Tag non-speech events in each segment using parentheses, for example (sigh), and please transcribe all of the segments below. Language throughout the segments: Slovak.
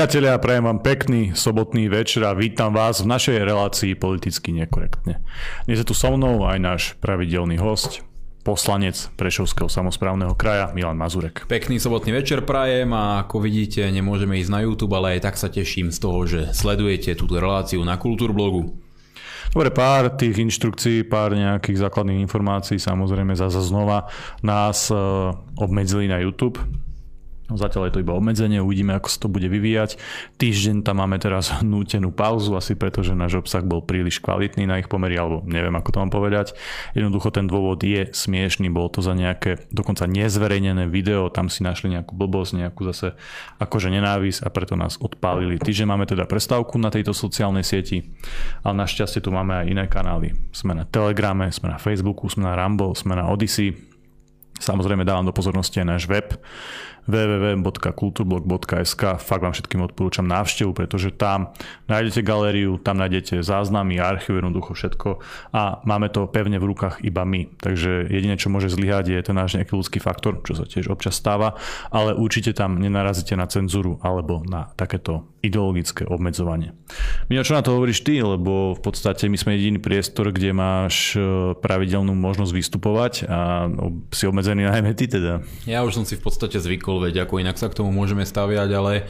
Priatelia, prajem vám pekný sobotný večer a vítam vás v našej relácii politicky nekorektne. Dnes je tu so mnou aj náš pravidelný host, poslanec Prešovského samozprávneho kraja Milan Mazurek. Pekný sobotný večer prajem a ako vidíte, nemôžeme ísť na YouTube, ale aj tak sa teším z toho, že sledujete túto reláciu na Kultúrblogu. Dobre, pár tých inštrukcií, pár nejakých základných informácií, samozrejme zase znova nás eh, obmedzili na YouTube, zatiaľ je to iba obmedzenie, uvidíme, ako sa to bude vyvíjať. Týždeň tam máme teraz (laughs) nútenú pauzu, asi preto, že náš obsah bol príliš kvalitný na ich pomery, alebo neviem, ako to mám povedať. Jednoducho ten dôvod je smiešný, bolo to za nejaké dokonca nezverejnené video, tam si našli nejakú blbosť, nejakú zase akože nenávisť a preto nás odpálili. Týždeň máme teda prestávku na tejto sociálnej sieti, ale našťastie tu máme aj iné kanály. Sme na Telegrame, sme na Facebooku, sme na Rumble, sme na Odyssey. Samozrejme dávam do pozornosti aj náš web www.kulturblog.sk. Fakt vám všetkým odporúčam návštevu, pretože tam nájdete galériu, tam nájdete záznamy, archív, jednoducho všetko a máme to pevne v rukách iba my. Takže jediné, čo môže zlyhať, je ten náš nejaký ľudský faktor, čo sa tiež občas stáva, ale určite tam nenarazíte na cenzúru alebo na takéto ideologické obmedzovanie. Mino, čo na to hovoríš ty, lebo v podstate my sme jediný priestor, kde máš e, pravidelnú možnosť vystupovať a no, si obmedzený najmä ty teda. Ja už som si v podstate zvykol veď ako inak sa k tomu môžeme staviať, ale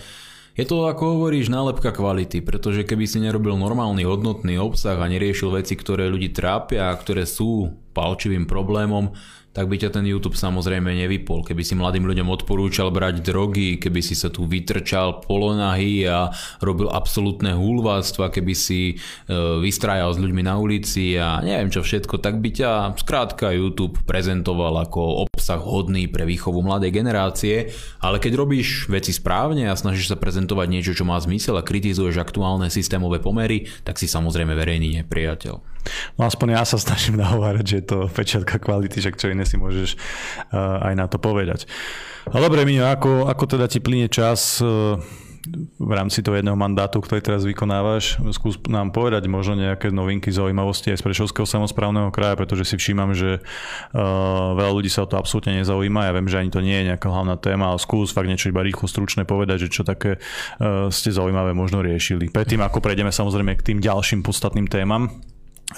je to, ako hovoríš, nálepka kvality, pretože keby si nerobil normálny hodnotný obsah a neriešil veci, ktoré ľudí trápia a ktoré sú palčivým problémom, tak by ťa ten YouTube samozrejme nevypol. Keby si mladým ľuďom odporúčal brať drogy, keby si sa tu vytrčal polonahy a robil absolútne húlváctva, keby si e, s ľuďmi na ulici a neviem čo všetko, tak by ťa skrátka YouTube prezentoval ako obsah hodný pre výchovu mladej generácie, ale keď robíš veci správne a snažíš sa prezentovať niečo, čo má zmysel a kritizuješ aktuálne systémové pomery, tak si samozrejme verejný nepriateľ. No aspoň ja sa snažím (laughs) nahovárať, že je to pečiatka kvality, že čo iné si môžeš uh, aj na to povedať. A dobre, Miňo, ako, ako teda ti plinie čas uh, v rámci toho jedného mandátu, ktorý teraz vykonávaš? Skús nám povedať možno nejaké novinky, zaujímavosti aj z Prešovského samozprávneho kraja, pretože si všímam, že uh, veľa ľudí sa o to absolútne nezaujíma. Ja viem, že ani to nie je nejaká hlavná téma, ale skús fakt niečo iba rýchlo, stručne povedať, že čo také uh, ste zaujímavé možno riešili. Predtým, ako prejdeme samozrejme k tým ďalším podstatným témam,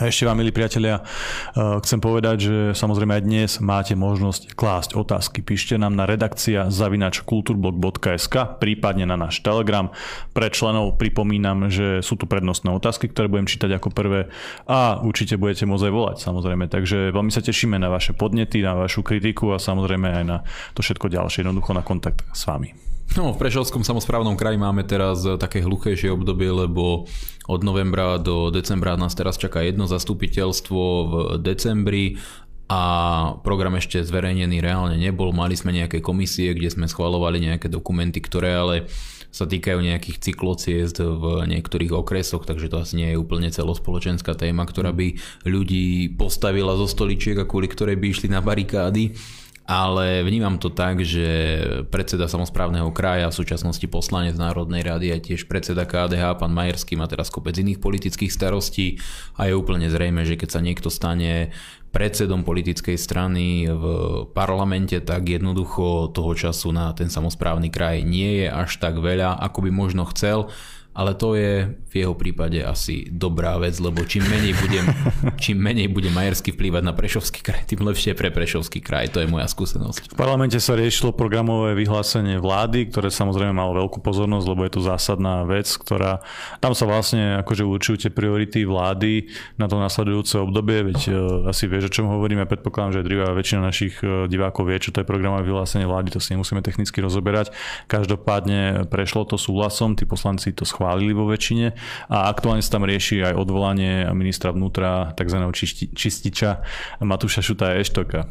a ešte vám, milí priatelia, eh, chcem povedať, že samozrejme aj dnes máte možnosť klásť otázky. Píšte nám na redakcia zavinač kulturblog.sk, prípadne na náš Telegram. Pre členov pripomínam, že sú tu prednostné otázky, ktoré budem čítať ako prvé a určite budete môcť aj volať, samozrejme. Takže veľmi sa tešíme na vaše podnety, na vašu kritiku a samozrejme aj na to všetko ďalšie, jednoducho na kontakt s vami. No, v Prešovskom samozprávnom kraji máme teraz také hluchejšie obdobie, lebo od novembra do decembra nás teraz čaká jedno zastupiteľstvo v decembri a program ešte zverejnený reálne nebol. Mali sme nejaké komisie, kde sme schvalovali nejaké dokumenty, ktoré ale sa týkajú nejakých cyklociest v niektorých okresoch, takže to asi nie je úplne celospoločenská téma, ktorá by ľudí postavila zo stoličiek a kvôli ktorej by išli na barikády ale vnímam to tak, že predseda samozprávneho kraja, v súčasnosti poslanec Národnej rady a tiež predseda KDH, pán Majerský má teraz kopec iných politických starostí a je úplne zrejme, že keď sa niekto stane predsedom politickej strany v parlamente, tak jednoducho toho času na ten samozprávny kraj nie je až tak veľa, ako by možno chcel ale to je v jeho prípade asi dobrá vec, lebo čím menej budem, (laughs) čím menej bude Majersky vplývať na Prešovský kraj, tým lepšie pre Prešovský kraj. To je moja skúsenosť. V parlamente sa riešilo programové vyhlásenie vlády, ktoré samozrejme malo veľkú pozornosť, lebo je to zásadná vec, ktorá tam sa vlastne akože určujú tie priority vlády na to nasledujúce obdobie, veď uh, asi vieš, o čom hovoríme. Predpokladám, že drvá väčšina našich e, divákov vie, čo to je programové vyhlásenie vlády, to si nemusíme technicky rozoberať. Každopádne prešlo to súhlasom, tí poslanci to schválili schválili vo väčšine a aktuálne sa tam rieši aj odvolanie ministra vnútra, tzv. čističa Matúša Šuta a Eštoka.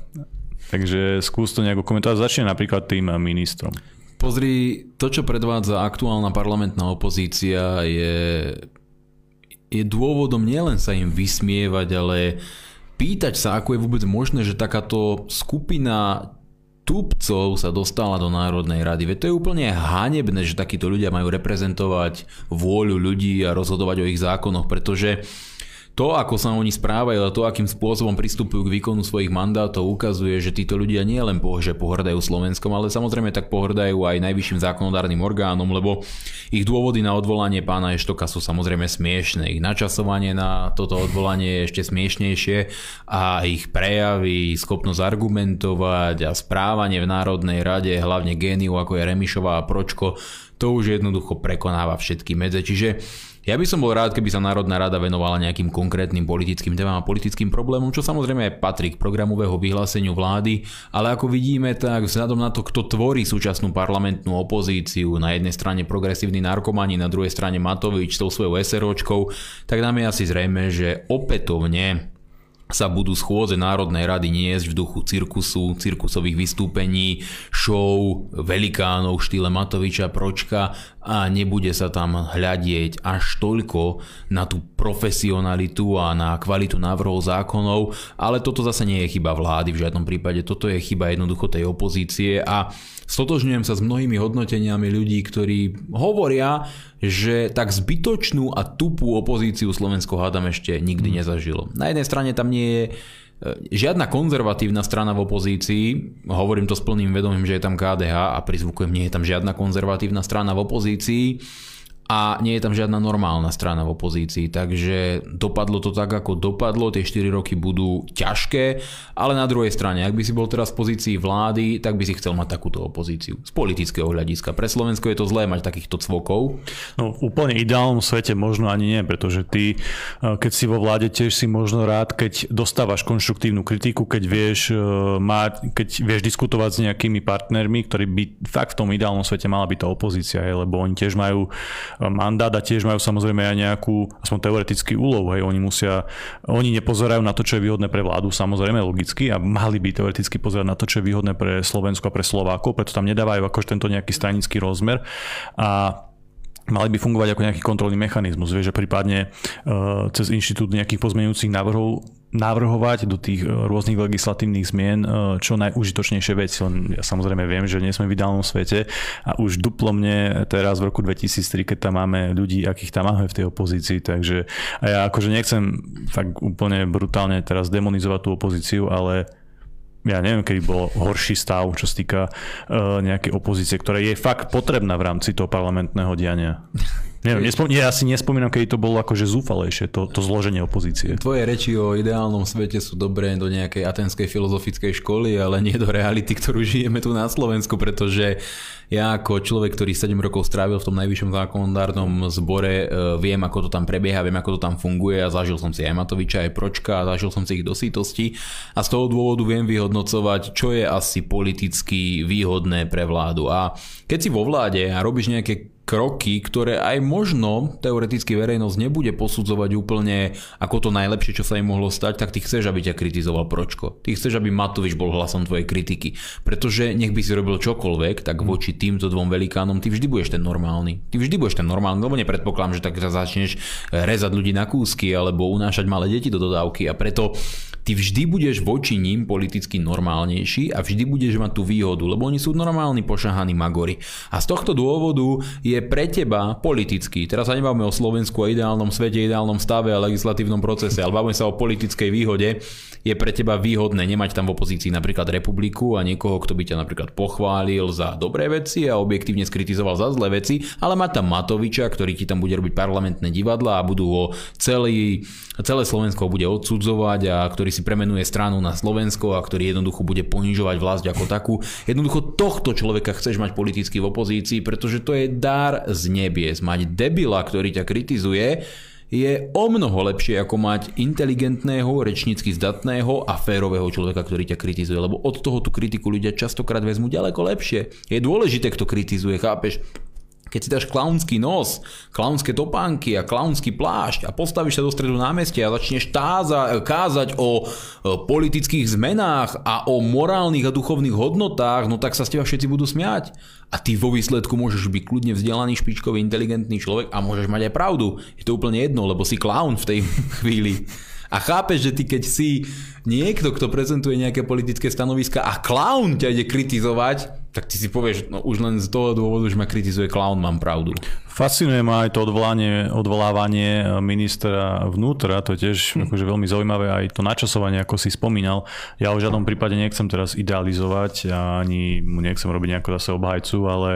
Takže skús to nejako komentovať. Začne napríklad tým ministrom. Pozri, to, čo predvádza aktuálna parlamentná opozícia, je, je dôvodom nielen sa im vysmievať, ale pýtať sa, ako je vôbec možné, že takáto skupina tupcov sa dostala do Národnej rady. Veď to je úplne hanebné, že takíto ľudia majú reprezentovať vôľu ľudí a rozhodovať o ich zákonoch, pretože to, ako sa oni správajú a to, akým spôsobom pristupujú k výkonu svojich mandátov, ukazuje, že títo ľudia nie len po, že pohrdajú Slovenskom, ale samozrejme tak pohrdajú aj najvyšším zákonodárnym orgánom, lebo ich dôvody na odvolanie pána Eštoka sú samozrejme smiešné. Ich načasovanie na toto odvolanie je ešte smiešnejšie a ich prejavy, schopnosť argumentovať a správanie v Národnej rade, hlavne géniu ako je Remišová a Pročko, to už jednoducho prekonáva všetky medze. Čiže ja by som bol rád, keby sa Národná rada venovala nejakým konkrétnym politickým témam a politickým problémom, čo samozrejme patrí k programového vyhláseniu vlády, ale ako vidíme, tak vzhľadom na to, kto tvorí súčasnú parlamentnú opozíciu, na jednej strane progresívny narkomani, na druhej strane Matovič s tou svojou SROčkou, tak nám je asi zrejme, že opätovne sa budú schôdze Národnej rady niesť v duchu cirkusu, cirkusových vystúpení, show, velikánov štýle Matoviča, Pročka a nebude sa tam hľadieť až toľko na tú profesionalitu a na kvalitu návrhov zákonov, ale toto zase nie je chyba vlády v žiadnom prípade, toto je chyba jednoducho tej opozície a stotožňujem sa s mnohými hodnoteniami ľudí, ktorí hovoria, že tak zbytočnú a tupú opozíciu Slovensko hádam ešte nikdy nezažilo. Na jednej strane tam nie je žiadna konzervatívna strana v opozícii, hovorím to s plným vedomím, že je tam KDH a prizvukujem, nie je tam žiadna konzervatívna strana v opozícii, a nie je tam žiadna normálna strana v opozícii, takže dopadlo to tak, ako dopadlo, tie 4 roky budú ťažké, ale na druhej strane, ak by si bol teraz v pozícii vlády, tak by si chcel mať takúto opozíciu z politického hľadiska. Pre Slovensko je to zlé mať takýchto cvokov. No v úplne ideálnom svete možno ani nie, pretože ty, eh, keď si vo vláde, tiež si možno rád, keď dostávaš konštruktívnu kritiku, keď vieš, eh, mať, keď vieš diskutovať s nejakými partnermi, ktorí by fakt v tom ideálnom svete mala byť tá opozícia, lebo oni tiež majú mandát a tiež majú samozrejme aj nejakú, aspoň teoretický úlov, hej, oni musia, oni nepozerajú na to, čo je výhodné pre vládu, samozrejme logicky a mali by teoreticky pozerať na to, čo je výhodné pre Slovensko a pre Slovákov, preto tam nedávajú akož tento nejaký stranický rozmer. A mali by fungovať ako nejaký kontrolný mechanizmus, vieš, že prípadne uh, cez inštitút nejakých pozmeňujúcich návrhov navrhovať do tých uh, rôznych legislatívnych zmien uh, čo najužitočnejšie veci. Len ja samozrejme viem, že nie sme v ideálnom svete a už duplo mne teraz v roku 2003, keď tam máme ľudí, akých tam máme v tej opozícii, takže a ja akože nechcem fakt úplne brutálne teraz demonizovať tú opozíciu, ale ja neviem, kedy bol horší stav, čo sa týka uh, nejakej opozície, ktorá je fakt potrebná v rámci toho parlamentného diania. (laughs) Neviem, nespom- ja si nespomínam, kedy to bolo akože zúfalejšie, to, to zloženie opozície. Tvoje reči o ideálnom svete sú dobré do nejakej atenskej filozofickej školy, ale nie do reality, ktorú žijeme tu na Slovensku, pretože ja ako človek, ktorý 7 rokov strávil v tom najvyššom zákonodárnom zbore, e, viem, ako to tam prebieha, viem, ako to tam funguje a zažil som si aj Matoviča, aj Pročka a zažil som si ich do sítosti a z toho dôvodu viem vyhodnocovať, čo je asi politicky výhodné pre vládu. A keď si vo vláde a robíš nejaké kroky, ktoré aj možno teoreticky verejnosť nebude posudzovať úplne ako to najlepšie, čo sa im mohlo stať, tak ty chceš, aby ťa kritizoval Pročko. Ty chceš, aby Matovič bol hlasom tvojej kritiky. Pretože nech by si robil čokoľvek, tak voči týmto dvom velikánom ty vždy budeš ten normálny. Ty vždy budeš ten normálny, lebo nepredpokladám, že tak začneš rezať ľudí na kúsky alebo unášať malé deti do dodávky a preto ty vždy budeš voči ním politicky normálnejší a vždy budeš mať tú výhodu, lebo oni sú normálni pošahaní magory. A z tohto dôvodu je pre teba politický, teraz sa nebavíme o Slovensku a ideálnom svete, ideálnom stave a legislatívnom procese, ale bavíme sa o politickej výhode, je pre teba výhodné nemať tam v opozícii napríklad republiku a niekoho, kto by ťa napríklad pochválil za dobré veci a objektívne skritizoval za zlé veci, ale mať tam Matoviča, ktorý ti tam bude robiť parlamentné divadla a budú ho celý, celé Slovensko bude odsudzovať a ktorý si premenuje stranu na Slovensko a ktorý jednoducho bude ponižovať vlast ako takú. Jednoducho tohto človeka chceš mať politicky v opozícii, pretože to je dar z nebies. Mať debila, ktorý ťa kritizuje, je o mnoho lepšie ako mať inteligentného, rečnícky zdatného a férového človeka, ktorý ťa kritizuje, lebo od toho tú kritiku ľudia častokrát vezmu ďaleko lepšie. Je dôležité, kto kritizuje, chápeš? Keď si dáš klaunský nos, klaunské topánky a klaunský plášť a postavíš sa do stredu námestia a začneš táza, kázať o politických zmenách a o morálnych a duchovných hodnotách, no tak sa z teba všetci budú smiať. A ty vo výsledku môžeš byť kľudne vzdelaný, špičkový, inteligentný človek a môžeš mať aj pravdu. Je to úplne jedno, lebo si klaun v tej (laughs) chvíli. A chápeš, že ty keď si niekto, kto prezentuje nejaké politické stanoviska a klaun ťa ide kritizovať, tak ty si povieš, no už len z toho dôvodu, že ma kritizuje klaun, mám pravdu. Fascinuje ma aj to odvolanie, odvolávanie ministra vnútra, to je tiež hm. akože veľmi zaujímavé, aj to načasovanie, ako si spomínal. Ja v žiadnom prípade nechcem teraz idealizovať a ani mu nechcem robiť nejako zase obhajcu, ale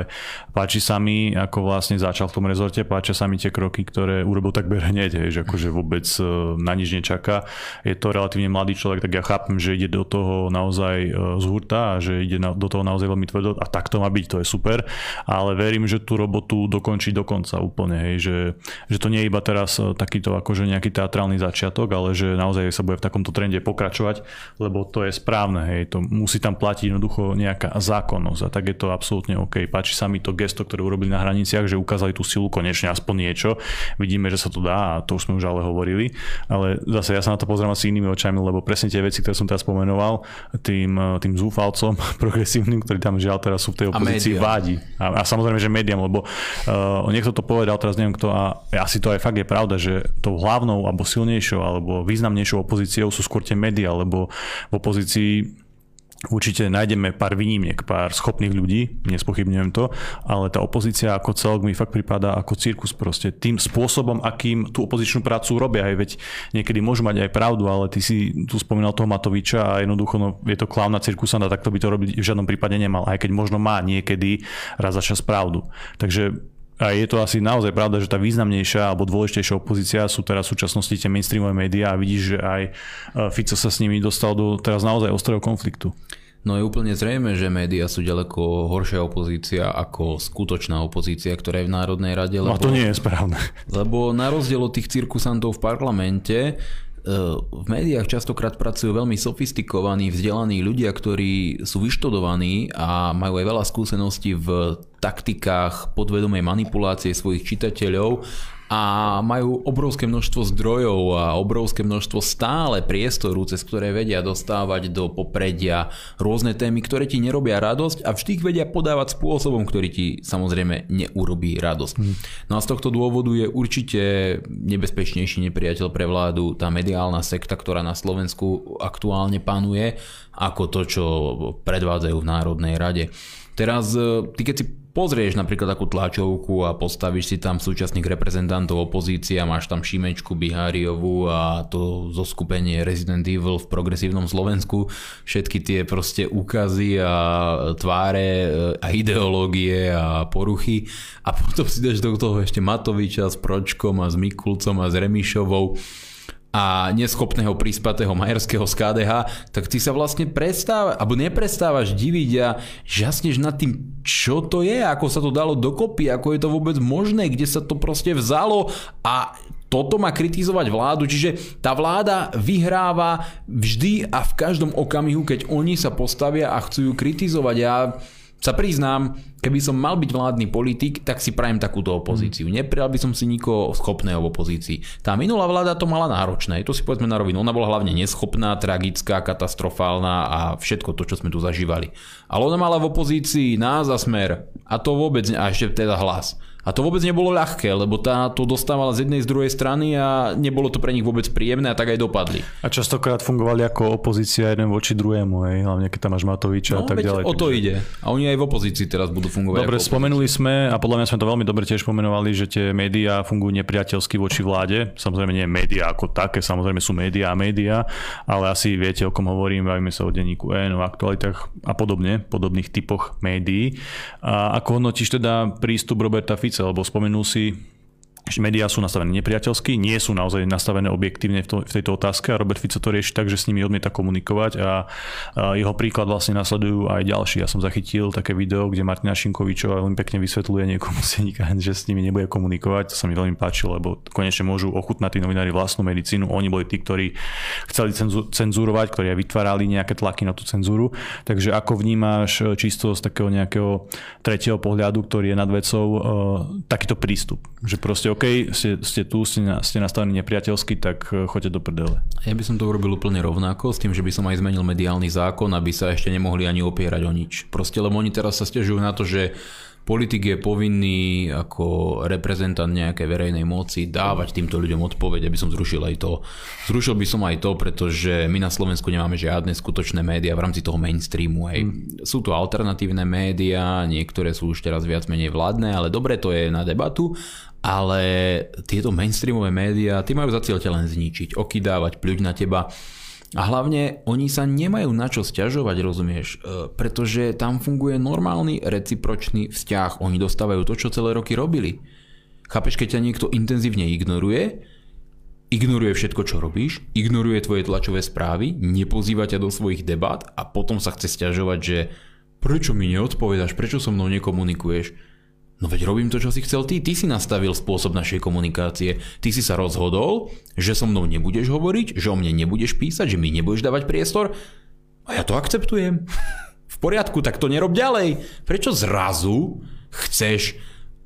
páči sa mi, ako vlastne začal v tom rezorte, páčia sa mi tie kroky, ktoré urobil takmer hneď, že akože vôbec e, na nič nečaká. Je to relatívne mladý človek, tak ja chápem, že ide do toho naozaj e, z hurta a že ide do toho naozaj veľmi tvrdo a tak to má byť, to je super, ale verím, že tú robotu dokončí do konca úplne, hej, že, že to nie je iba teraz e, takýto akože nejaký teatrálny začiatok, ale že naozaj sa bude v takomto trende pokračovať, lebo to je správne, hej, to musí tam platiť jednoducho nejaká zákonnosť a tak je to absolútne OK. Páči sa mi to gesto, ktoré urobili na hraniciach, že ukázali tú silu konečne aspoň niečo. Vidíme, že sa to dá a to už sme už ale hovorili, ale zase ja sa na to pozriem asi inými očami, lebo presne tie veci, ktoré som teraz pomenoval, tým, e, tým zúfalcom (laughs) progresívnym, ktorí tam žiaľ teraz sú v tej opozícii, vádi. A, a samozrejme, že médiam, lebo uh, niekto to povedal, teraz neviem kto, a asi to aj fakt je pravda, že tou hlavnou alebo silnejšou alebo významnejšou opozíciou sú skôr tie médiá, lebo v opozícii Určite nájdeme pár výnimiek, pár schopných ľudí, nespochybňujem to, ale tá opozícia ako celok mi fakt pripadá ako cirkus proste. Tým spôsobom, akým tú opozičnú prácu robia, aj veď niekedy môžu mať aj pravdu, ale ty si tu spomínal toho Matoviča a jednoducho no, je to klauna cirkusanta, tak to by to robiť v žiadnom prípade nemal, aj keď možno má niekedy raz za čas pravdu. Takže a je to asi naozaj pravda, že tá významnejšia alebo dôležitejšia opozícia sú teraz v súčasnosti tie mainstreamové médiá a vidíš, že aj e, Fico sa s nimi dostal do teraz naozaj ostrého konfliktu. No je úplne zrejme, že médiá sú ďaleko horšia opozícia ako skutočná opozícia, ktorá je v Národnej rade. Lebo, no to nie je správne. Lebo na rozdiel od tých cirkusantov v parlamente, v médiách častokrát pracujú veľmi sofistikovaní, vzdelaní ľudia, ktorí sú vyštudovaní a majú aj veľa skúseností v taktikách podvedomej manipulácie svojich čitateľov a majú obrovské množstvo zdrojov a obrovské množstvo stále priestoru, cez ktoré vedia dostávať do popredia rôzne témy, ktoré ti nerobia radosť a vždy ich vedia podávať spôsobom, ktorý ti samozrejme neurobí radosť. Hmm. No a z tohto dôvodu je určite nebezpečnejší nepriateľ pre vládu tá mediálna sekta, ktorá na Slovensku aktuálne panuje, ako to, čo predvádzajú v Národnej rade. Teraz, e, ty keď si pozrieš napríklad takú tlačovku a postavíš si tam súčasných reprezentantov opozície a máš tam Šimečku, Biháriovu a to zoskupenie Resident Evil v progresívnom Slovensku, všetky tie proste úkazy a tváre e, a ideológie a poruchy. A potom si dáš do toho ešte Matoviča s Pročkom a s Mikulcom a s Remišovou a neschopného príspatého Majerského z KDH, tak ty sa vlastne prestáva, alebo neprestávaš diviť a žasneš nad tým, čo to je, ako sa to dalo dokopy, ako je to vôbec možné, kde sa to proste vzalo a toto má kritizovať vládu, čiže tá vláda vyhráva vždy a v každom okamihu, keď oni sa postavia a chcú ju kritizovať. Ja sa priznám, keby som mal byť vládny politik, tak si prajem takúto opozíciu. Mm. Neprijal by som si nikoho schopného v opozícii. Tá minulá vláda to mala náročné, to si povedzme na rovinu. Ona bola hlavne neschopná, tragická, katastrofálna a všetko to, čo sme tu zažívali. Ale ona mala v opozícii nás a smer. A to vôbec, a ešte teda hlas. A to vôbec nebolo ľahké, lebo tá to dostávala z jednej z druhej strany a nebolo to pre nich vôbec príjemné a tak aj dopadli. A častokrát fungovali ako opozícia jeden voči druhému, hej, hlavne keď tam máš Matoviča no, a tak ďalej. O to ide. A oni aj v opozícii teraz budú fungovať. Dobre, spomenuli sme a podľa mňa sme to veľmi dobre tiež pomenovali, že tie médiá fungujú nepriateľsky voči vláde. Samozrejme nie médiá ako také, samozrejme sú médiá a médiá, ale asi viete, o kom hovorím, bavíme sa o denníku N, o aktualitách a podobne, podobných typoch médií. A ako hodnotíš teda prístup Roberta Fica hranice, lebo spomenul si že médiá sú nastavené nepriateľsky, nie sú naozaj nastavené objektívne v, to, v tejto otázke a Robert Fico to rieši tak, že s nimi odmieta komunikovať a, a jeho príklad vlastne nasledujú aj ďalší. Ja som zachytil také video, kde Martina Šinkovičová veľmi pekne vysvetľuje niekomu z (laughs) že s nimi nebude komunikovať. To sa mi veľmi páčilo, lebo konečne môžu ochutnať tí novinári vlastnú medicínu. Oni boli tí, ktorí chceli cenzúrovať, ktorí aj vytvárali nejaké tlaky na tú cenzúru. Takže ako vnímáš e, čisto z takého nejakého tretieho pohľadu, ktorý je nad vecou, uh, takýto prístup? Že proste OK, ste, ste tu, ste, na, ste nastavení nepriateľsky, tak eh, choďte do prdele. Ja by som to urobil úplne rovnako, s tým, že by som aj zmenil mediálny zákon, aby sa ešte nemohli ani opierať o nič. Proste, lebo oni teraz sa stiažujú na to, že politik je povinný ako reprezentant nejakej verejnej moci dávať týmto ľuďom odpoveď, aby som zrušil aj to. Zrušil by som aj to, pretože my na Slovensku nemáme žiadne skutočné médiá v rámci toho mainstreamu. Hej. Mm. Sú to alternatívne médiá, niektoré sú už teraz viac menej vládne, ale dobre to je na debatu ale tieto mainstreamové médiá, tie majú za cieľ len zničiť, okydávať, pľuť na teba. A hlavne oni sa nemajú na čo stiažovať, rozumieš? E, pretože tam funguje normálny recipročný vzťah. Oni dostávajú to, čo celé roky robili. Chápeš, keď ťa niekto intenzívne ignoruje, ignoruje všetko, čo robíš, ignoruje tvoje tlačové správy, nepozýva ťa do svojich debát a potom sa chce stiažovať, že prečo mi neodpovedaš, prečo so mnou nekomunikuješ No veď robím to, čo si chcel ty. Ty si nastavil spôsob našej komunikácie. Ty si sa rozhodol, že so mnou nebudeš hovoriť, že o mne nebudeš písať, že mi nebudeš dávať priestor. A ja to akceptujem. V poriadku, tak to nerob ďalej. Prečo zrazu chceš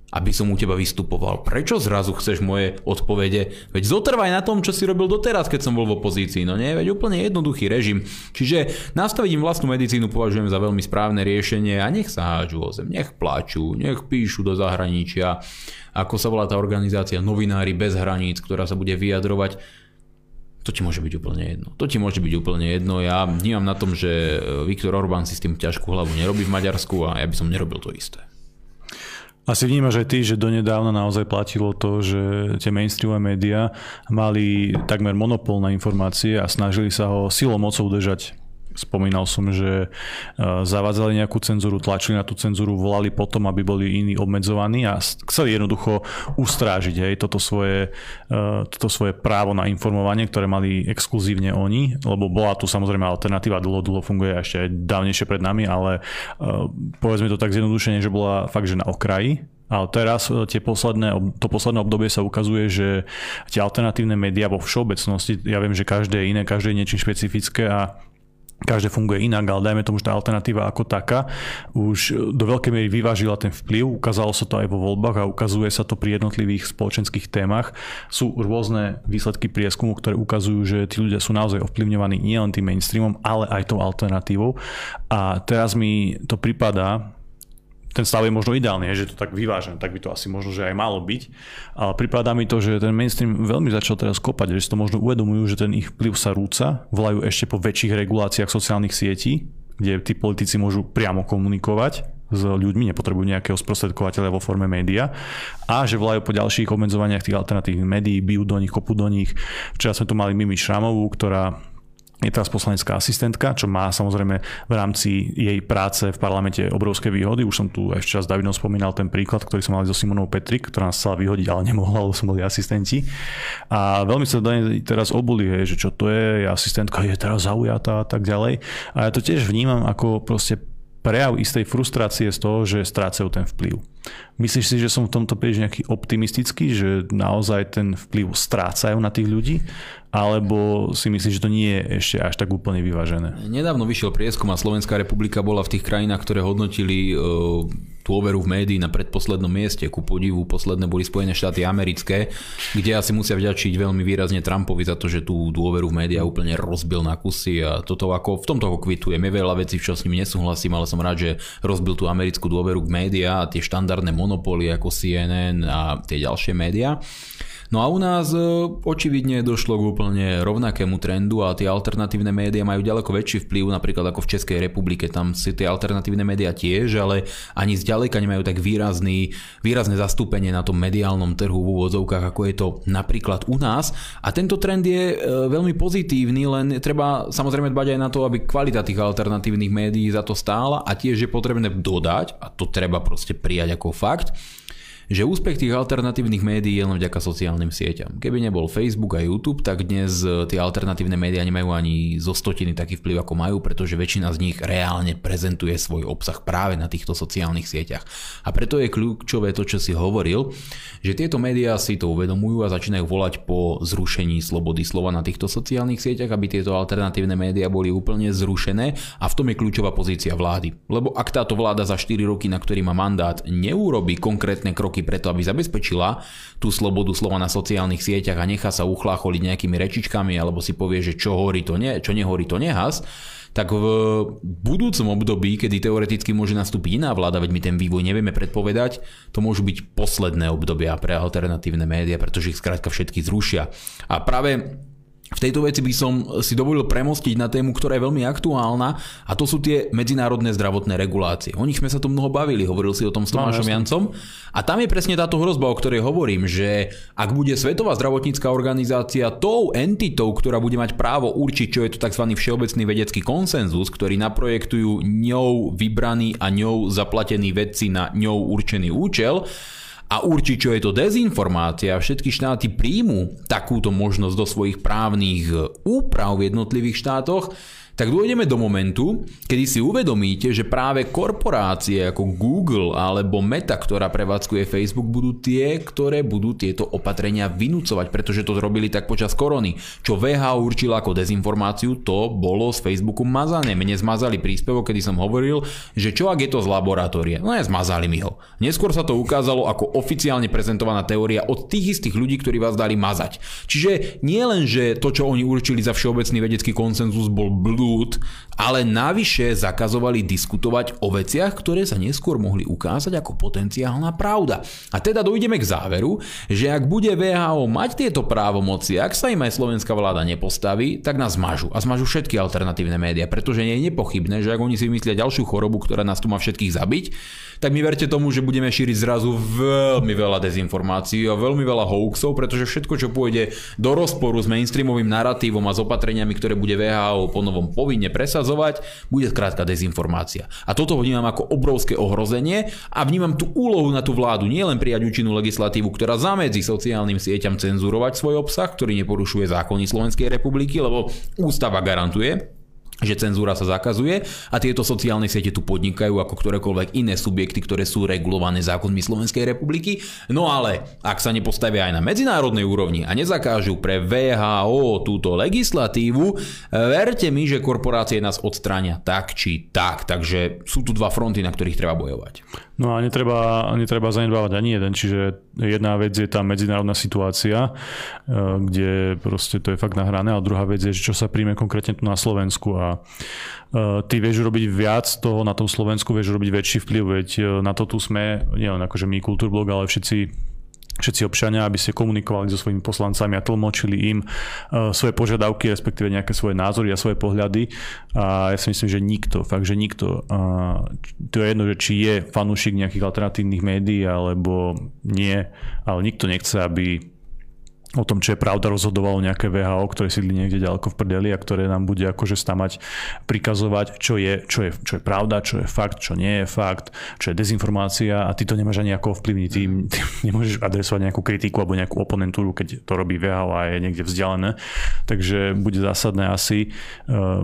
aby som u teba vystupoval. Prečo zrazu chceš moje odpovede? Veď zotrvaj na tom, čo si robil doteraz, keď som bol v opozícii. No nie, veď úplne jednoduchý režim. Čiže nastaviť im vlastnú medicínu považujem za veľmi správne riešenie a nech sa hážu o zem, nech plačú, nech píšu do zahraničia. Ako sa volá tá organizácia Novinári bez hraníc, ktorá sa bude vyjadrovať to ti môže byť úplne jedno. To ti môže byť úplne jedno. Ja vnímam na tom, že Viktor Orbán si s tým ťažkú hlavu nerobí v Maďarsku a ja by som nerobil to isté. Asi vnímaš aj ty, že donedávna naozaj platilo to, že tie mainstreamové médiá mali takmer monopol na informácie a snažili sa ho silou mocou držať Spomínal som, že e, zavádzali nejakú cenzúru, tlačili na tú cenzúru, volali potom, aby boli iní obmedzovaní a chceli jednoducho ustrážiť hej, toto, svoje, e, toto svoje právo na informovanie, ktoré mali exkluzívne oni, lebo bola tu samozrejme alternatíva, dlho, dlho funguje ešte aj dávnejšie pred nami, ale e, povedzme to tak zjednodušene, že bola fakt, že na okraji. Ale teraz tie posledné, to posledné obdobie sa ukazuje, že tie alternatívne médiá vo všeobecnosti, ja viem, že každé je iné, každé je niečím špecifické a každé funguje inak, ale dajme tomu, že tá alternatíva ako taká už do veľkej miery vyvážila ten vplyv, ukázalo sa to aj vo voľbách a ukazuje sa to pri jednotlivých spoločenských témach. Sú rôzne výsledky prieskumu, ktoré ukazujú, že tí ľudia sú naozaj ovplyvňovaní nielen tým mainstreamom, ale aj tou alternatívou. A teraz mi to pripadá, ten stav je možno ideálny, že je to tak vyvážené, tak by to asi možno, že aj malo byť. Ale pripadá mi to, že ten mainstream veľmi začal teraz kopať, že si to možno uvedomujú, že ten ich vplyv sa rúca, volajú ešte po väčších reguláciách sociálnych sietí, kde tí politici môžu priamo komunikovať s ľuďmi, nepotrebujú nejakého sprostredkovateľa vo forme média a že volajú po ďalších obmedzovaniach tých alternatívnych médií, bijú do nich, kopú do nich. Včera sme tu mali Mimi Šramovú, ktorá je teraz poslanecká asistentka, čo má samozrejme v rámci jej práce v parlamente obrovské výhody. Už som tu včera s Davidom spomínal ten príklad, ktorý som mal so Simonou Petrik, ktorá nás chcela vyhodiť, ale nemohla, lebo som boli asistenti. A veľmi sa do nej teraz obuli, že čo to je asistentka je teraz zaujatá a tak ďalej. A ja to tiež vnímam ako proste prejav istej frustrácie z toho, že strácajú ten vplyv. Myslíš si, že som v tomto príliš nejaký optimistický, že naozaj ten vplyv strácajú na tých ľudí? Alebo si myslíš, že to nie je ešte až tak úplne vyvážené? Nedávno vyšiel prieskum a Slovenská republika bola v tých krajinách, ktoré hodnotili dôveru v médií na predposlednom mieste. Ku podivu posledné boli Spojené štáty americké, kde asi musia vďačiť veľmi výrazne Trumpovi za to, že tú dôveru v médiá úplne rozbil na kusy a toto ako v tomto ho kvitujem. Je veľa vecí, čo s ním nesúhlasím, ale som rád, že rozbil tú americkú dôveru k médiá a tie štandardné monopoly ako CNN a tie ďalšie médiá. No a u nás e, očividne došlo k úplne rovnakému trendu a tie alternatívne médiá majú ďaleko väčší vplyv, napríklad ako v Českej republike. Tam si tie alternatívne médiá tiež, ale ani zďaleka nemajú tak výrazný, výrazné zastúpenie na tom mediálnom trhu v úvodzovkách, ako je to napríklad u nás. A tento trend je e, veľmi pozitívny, len treba samozrejme dbať aj na to, aby kvalita tých alternatívnych médií za to stála a tiež je potrebné dodať, a to treba proste prijať ako fakt, že úspech tých alternatívnych médií je len vďaka sociálnym sieťam. Keby nebol Facebook a YouTube, tak dnes e, tie alternatívne médiá nemajú ani zo stotiny taký vplyv, ako majú, pretože väčšina z nich reálne prezentuje svoj obsah práve na týchto sociálnych sieťach. A preto je kľúčové to, čo si hovoril, že tieto médiá si to uvedomujú a začínajú volať po zrušení slobody slova na týchto sociálnych sieťach, aby tieto alternatívne médiá boli úplne zrušené a v tom je kľúčová pozícia vlády. Lebo ak táto vláda za 4 roky, na ktorý má mandát, neurobi konkrétne kroky kroky preto, aby zabezpečila tú slobodu slova na sociálnych sieťach a nechá sa uchlácholiť nejakými rečičkami alebo si povie, že čo horí to ne, čo nehorí to nehas, tak v budúcom období, kedy teoreticky môže nastúpiť iná vláda, veď my ten vývoj nevieme predpovedať, to môžu byť posledné obdobia pre alternatívne médiá, pretože ich skrátka všetky zrušia. A práve v tejto veci by som si dovolil premostiť na tému, ktorá je veľmi aktuálna a to sú tie medzinárodné zdravotné regulácie. O nich sme sa tu mnoho bavili, hovoril si o tom s no, Tomášom no, Jancom a tam je presne táto hrozba, o ktorej hovorím, že ak bude Svetová zdravotnícká organizácia tou entitou, ktorá bude mať právo určiť, čo je to tzv. všeobecný vedecký konsenzus, ktorý naprojektujú ňou vybraný a ňou zaplatení vedci na ňou určený účel, a určiť, čo je to dezinformácia, všetky štáty príjmu takúto možnosť do svojich právnych úprav v jednotlivých štátoch, tak dôjdeme do momentu, kedy si uvedomíte, že práve korporácie ako Google alebo Meta, ktorá prevádzkuje Facebook, budú tie, ktoré budú tieto opatrenia vynúcovať, pretože to robili tak počas korony. Čo VH určila ako dezinformáciu, to bolo z Facebooku mazané. Mne zmazali príspevok, kedy som hovoril, že čo ak je to z laboratórie. No ja zmazali mi ho. Neskôr sa to ukázalo ako oficiálne prezentovaná teória od tých istých ľudí, ktorí vás dali mazať. Čiže nie len, že to, čo oni určili za všeobecný vedecký konsenzus bol blú súd, ale navyše zakazovali diskutovať o veciach, ktoré sa neskôr mohli ukázať ako potenciálna pravda. A teda dojdeme k záveru, že ak bude VHO mať tieto právomoci, ak sa im aj slovenská vláda nepostaví, tak nás zmažu. A zmažu všetky alternatívne médiá, pretože nie je nepochybné, že ak oni si myslia ďalšiu chorobu, ktorá nás tu má všetkých zabiť, tak mi verte tomu, že budeme šíriť zrazu veľmi veľa dezinformácií a veľmi veľa hoaxov, pretože všetko, čo pôjde do rozporu s mainstreamovým narratívom a s opatreniami, ktoré bude VHO po novom povinne presadzovať, bude skrátka dezinformácia. A toto vnímam ako obrovské ohrozenie a vnímam tú úlohu na tú vládu nielen prijať účinnú legislatívu, ktorá zamedzi sociálnym sieťam cenzurovať svoj obsah, ktorý neporušuje zákony Slovenskej republiky, lebo ústava garantuje, že cenzúra sa zakazuje a tieto sociálne siete tu podnikajú ako ktorékoľvek iné subjekty, ktoré sú regulované zákonmi Slovenskej republiky. No ale ak sa nepostavia aj na medzinárodnej úrovni a nezakážu pre VHO túto legislatívu, verte mi, že korporácie nás odstránia tak či tak. Takže sú tu dva fronty, na ktorých treba bojovať. No a netreba, netreba zanedbávať ani jeden, čiže jedna vec je tá medzinárodná situácia, e, kde proste to je fakt nahrané, a druhá vec je, čo sa príjme konkrétne tu na Slovensku. A e, ty vieš robiť viac toho na tom Slovensku, vieš robiť väčší vplyv, veď e, na to tu sme, nielen akože my Kultúrblog, ale všetci všetci občania, aby ste komunikovali so svojimi poslancami a tlmočili im uh, svoje požiadavky, respektíve nejaké svoje názory a svoje pohľady. A ja si myslím, že nikto, fakt, že nikto, to je jedno, že či je fanúšik nejakých alternatívnych médií alebo nie, ale nikto nechce, aby o tom, čo je pravda, rozhodovalo nejaké VHO, ktoré sídli niekde ďaleko v prdeli a ktoré nám bude akože stamať prikazovať, čo je, čo, je, čo je pravda, čo je fakt, čo nie je fakt, čo je dezinformácia a ty to nemáš ani ako ovplyvniť. Ty, ty (laughs) nemôžeš adresovať nejakú kritiku alebo nejakú oponentúru, keď to robí VHO a je niekde vzdialené. Takže bude zásadné asi uh,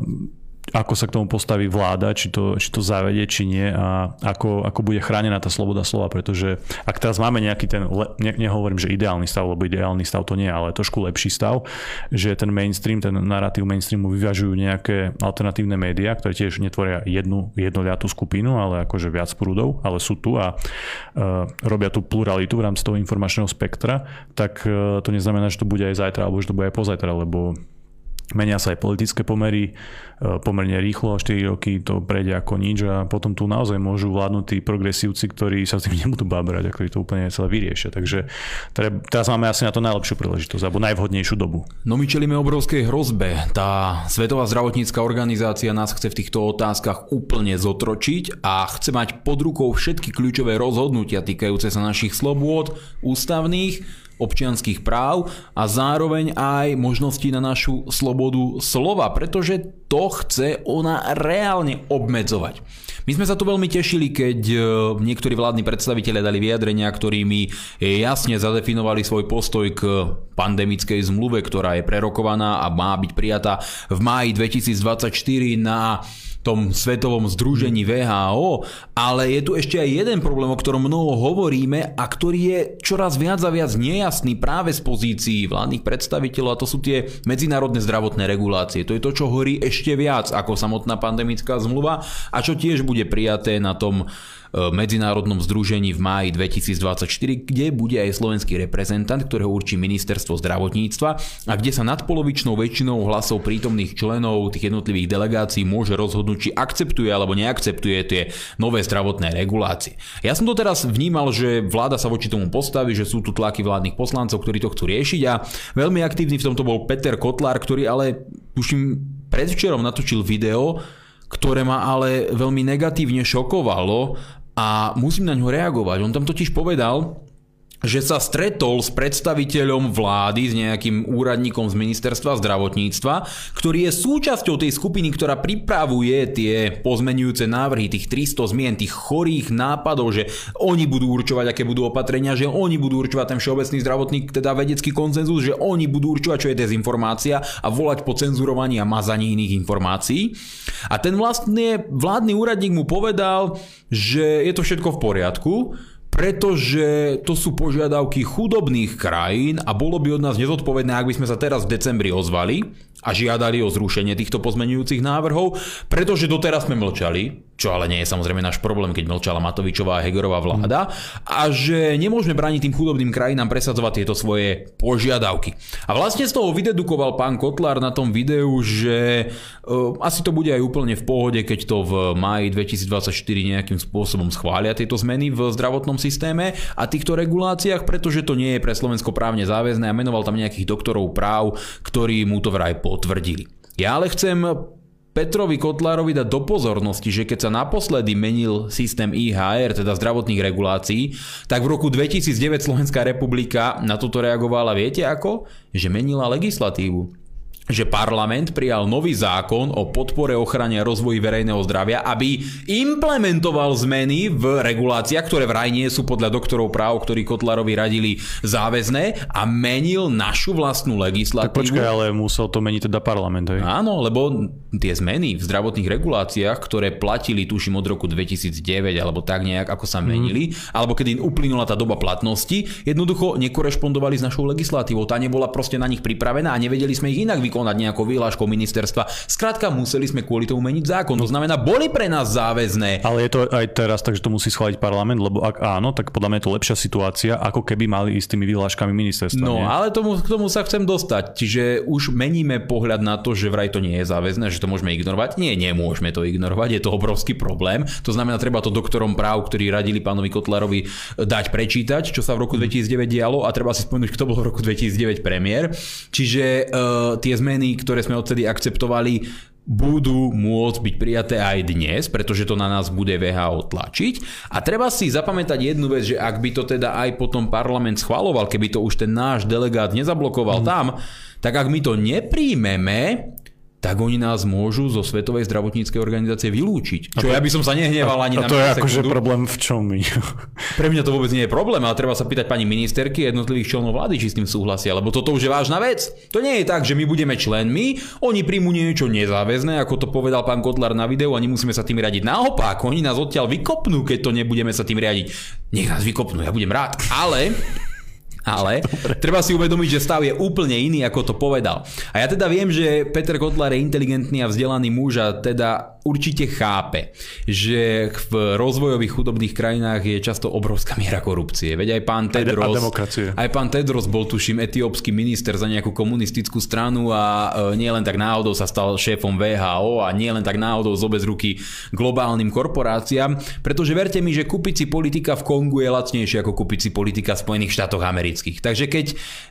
ako sa k tomu postaví vláda, či to, či to zavedie, či nie a ako, ako bude chránená tá sloboda slova, pretože ak teraz máme nejaký ten, ne, nehovorím, že ideálny stav, lebo ideálny stav to nie, ale trošku lepší stav, že ten mainstream, ten narratív mainstreamu vyvažujú nejaké alternatívne médiá, ktoré tiež netvoria jednu, jednoliatú skupinu, ale akože viac prúdov, ale sú tu a uh, robia tú pluralitu v rámci toho informačného spektra, tak uh, to neznamená, že to bude aj zajtra, alebo že to bude aj pozajtra, lebo Menia sa aj politické pomery, e, pomerne rýchlo, 4 roky to prejde ako nič a potom tu naozaj môžu vládnuť tí progresívci, ktorí sa s tým (laughs) nebudú bábrať a ktorí to úplne celé vyriešia. Takže teraz máme asi na to najlepšiu príležitosť alebo najvhodnejšiu dobu. No my čelíme obrovskej hrozbe. Tá Svetová zdravotnícká organizácia nás chce v týchto otázkach úplne zotročiť a chce mať pod rukou všetky kľúčové rozhodnutia týkajúce sa našich slobôd, ústavných, občianských práv a zároveň aj možnosti na našu slobodu slova, pretože to chce ona reálne obmedzovať. My sme sa tu veľmi tešili, keď e, niektorí vládni predstavitelia dali vyjadrenia, ktorými jasne zadefinovali svoj postoj k pandemickej zmluve, ktorá je prerokovaná a má byť prijatá v máji 2024 na tom svetovom združení VHO, ale je tu ešte aj jeden problém, o ktorom mnoho hovoríme a ktorý je čoraz viac a viac nejasný práve z pozícií vládnych predstaviteľov a to sú tie medzinárodné zdravotné regulácie. To je to, čo horí ešte viac ako samotná pandemická zmluva a čo tiež bude prijaté na tom medzinárodnom združení v máji 2024, kde bude aj slovenský reprezentant, ktorého určí ministerstvo zdravotníctva a kde sa nadpolovičnou väčšinou hlasov prítomných členov tých jednotlivých delegácií môže rozhodnúť, či akceptuje alebo neakceptuje tie nové zdravotné regulácie. Ja som to teraz vnímal, že vláda sa voči tomu postaví, že sú tu tlaky vládnych poslancov, ktorí to chcú riešiť a veľmi aktívny v tomto bol Peter Kotlár, ktorý ale tuším predvčerom natočil video, ktoré ma ale veľmi negatívne šokovalo a musím na ňo reagovať. On tam totiž povedal, že sa stretol s predstaviteľom vlády, s nejakým úradníkom z ministerstva zdravotníctva, ktorý je súčasťou tej skupiny, ktorá pripravuje tie pozmenujúce návrhy, tých 300 zmien, tých chorých nápadov, že oni budú určovať, aké budú opatrenia, že oni budú určovať ten všeobecný zdravotník, teda vedecký koncenzus, že oni budú určovať, čo je dezinformácia a volať po cenzurovaní a mazaní iných informácií. A ten vlastne vládny úradník mu povedal, že je to všetko v poriadku, pretože to sú požiadavky chudobných krajín a bolo by od nás nezodpovedné, ak by sme sa teraz v decembri ozvali a žiadali o zrušenie týchto pozmenujúcich návrhov, pretože doteraz sme mlčali, čo ale nie je samozrejme náš problém, keď mlčala Matovičová a Hegerová vláda, a že nemôžeme brániť tým chudobným krajinám presadzovať tieto svoje požiadavky. A vlastne z toho vydedukoval pán Kotlár na tom videu, že uh, asi to bude aj úplne v pohode, keď to v máji 2024 nejakým spôsobom schvália tieto zmeny v zdravotnom systéme a týchto reguláciách, pretože to nie je pre Slovensko právne záväzné a menoval tam nejakých doktorov práv, ktorí mu to vraj potvrdili. Ja ale chcem Petrovi Kotlárovi dať do pozornosti, že keď sa naposledy menil systém IHR, teda zdravotných regulácií, tak v roku 2009 Slovenská republika na toto reagovala, viete ako? Že menila legislatívu že parlament prijal nový zákon o podpore ochrane a rozvoji verejného zdravia, aby implementoval zmeny v reguláciách, ktoré vraj nie sú podľa doktorov práv, ktorí Kotlarovi radili záväzné a menil našu vlastnú legislatívu. Tak počkaj, ale musel to meniť teda parlament, hej? Áno, lebo tie zmeny v zdravotných reguláciách, ktoré platili tuším od roku 2009 alebo tak nejak, ako sa menili, mm. alebo kedy uplynula tá doba platnosti, jednoducho nekorešpondovali s našou legislatívou. Tá nebola proste na nich pripravená a nevedeli sme ich inak vykonať nejakou výhľaškou ministerstva. Skrátka, museli sme kvôli tomu meniť zákon. To znamená, boli pre nás záväzné. Ale je to aj teraz tak, že to musí schváliť parlament, lebo ak áno, tak podľa mňa je to lepšia situácia, ako keby mali ísť tými výhľaškami ministerstva. No, nie? ale tomu, k tomu sa chcem dostať. Čiže už meníme pohľad na to, že vraj to nie je záväzné, že to môžeme ignorovať. Nie, nemôžeme to ignorovať, je to obrovský problém. To znamená, treba to doktorom práv, ktorí radili pánovi Kotlarovi dať prečítať, čo sa v roku 2009 dialo a treba si spomenúť, kto bol v roku 2009 premiér. Čiže uh, tie zmeny, ktoré sme odtedy akceptovali, budú môcť byť prijaté aj dnes, pretože to na nás bude VHO tlačiť. A treba si zapamätať jednu vec, že ak by to teda aj potom parlament schvaloval, keby to už ten náš delegát nezablokoval mm. tam, tak ak my to nepríjmeme, tak oni nás môžu zo Svetovej zdravotníckej organizácie vylúčiť. Čo to, ja by som sa nehneval ani a, a na to je akože problém v čom? Pre mňa to vôbec nie je problém, ale treba sa pýtať pani ministerky jednotlivých členov vlády, či s tým súhlasia, lebo toto už je vážna vec. To nie je tak, že my budeme členmi, oni príjmu niečo nezáväzné, ako to povedal pán Kotlar na videu a nemusíme sa tým riadiť. Naopak, oni nás odtiaľ vykopnú, keď to nebudeme sa tým riadiť. Nech nás vykopnú, ja budem rád. Ale ale Dobre. treba si uvedomiť, že stav je úplne iný, ako to povedal. A ja teda viem, že Peter Kotlar je inteligentný a vzdelaný muž a teda určite chápe, že v rozvojových chudobných krajinách je často obrovská miera korupcie. Veď aj pán Tedros, aj pán Tedros bol tuším etiópsky minister za nejakú komunistickú stranu a e, nie len tak náhodou sa stal šéfom VHO a nie len tak náhodou zobe z ruky globálnym korporáciám, pretože verte mi, že kúpiť si politika v Kongu je lacnejšie ako kúpiť si politika v Spojených štátoch amerických. Takže keď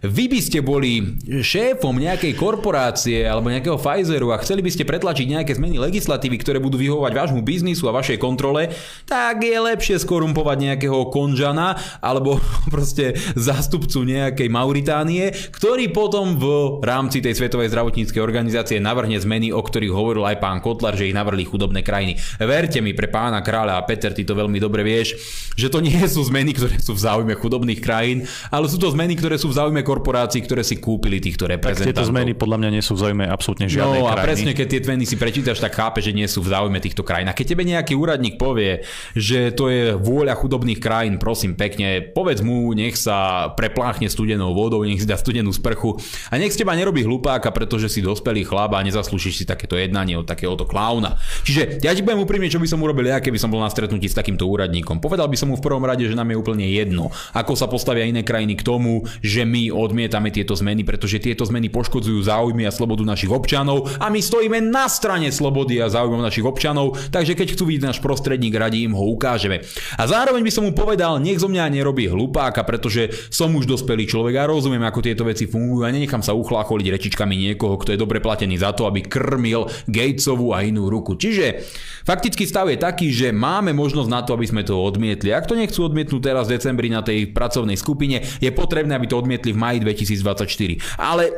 vy by ste boli šéfom nejakej korporácie alebo nejakého Pfizeru a chceli by ste pretlačiť nejaké zmeny legislatívy, ktoré budú vyhovovať vášmu biznisu a vašej kontrole, tak je lepšie skorumpovať nejakého konžana alebo (laughs) proste zástupcu nejakej Mauritánie, ktorý potom v rámci tej Svetovej zdravotníckej organizácie navrhne zmeny, o ktorých hovoril aj pán Kotlar, že ich navrhli chudobné krajiny. Verte mi, pre pána kráľa a Peter, ty to veľmi dobre vieš, že to nie sú zmeny, ktoré sú v záujme chudobných krajín, ale sú sú to zmeny, ktoré sú v záujme korporácií, ktoré si kúpili týchto reprezentantov. Tak tieto zmeny podľa mňa nie sú v záujme absolútne žiadnej No a krajiny. presne, keď tie zmeny si prečítaš, tak chápe, že nie sú v záujme týchto krajín. A keď tebe nejaký úradník povie, že to je vôľa chudobných krajín, prosím pekne, povedz mu, nech sa prepláchne studenou vodou, nech si dá studenú sprchu a nech z teba nerobí hlupáka, pretože si dospelý chlap a nezaslúžiš si takéto jednanie od takéhoto klauna. Čiže ja ti budem úprimne, čo by som urobil ja, keby som bol na stretnutí s takýmto úradníkom. Povedal by som mu v prvom rade, že nám je úplne jedno, ako sa postavia iné krajiny tomu, že my odmietame tieto zmeny, pretože tieto zmeny poškodzujú záujmy a slobodu našich občanov a my stojíme na strane slobody a záujmov našich občanov, takže keď chcú vidieť náš prostredník, radi im ho ukážeme. A zároveň by som mu povedal, nech zo mňa nerobí hlupáka, pretože som už dospelý človek a rozumiem, ako tieto veci fungujú a nenechám sa uchlácholiť rečičkami niekoho, kto je dobre platený za to, aby krmil Gatesovú a inú ruku. Čiže faktický stav je taký, že máme možnosť na to, aby sme to odmietli. Ak to nechcú odmietnúť teraz v decembri na tej pracovnej skupine, je potrebné, aby to odmietli v maji 2024. Ale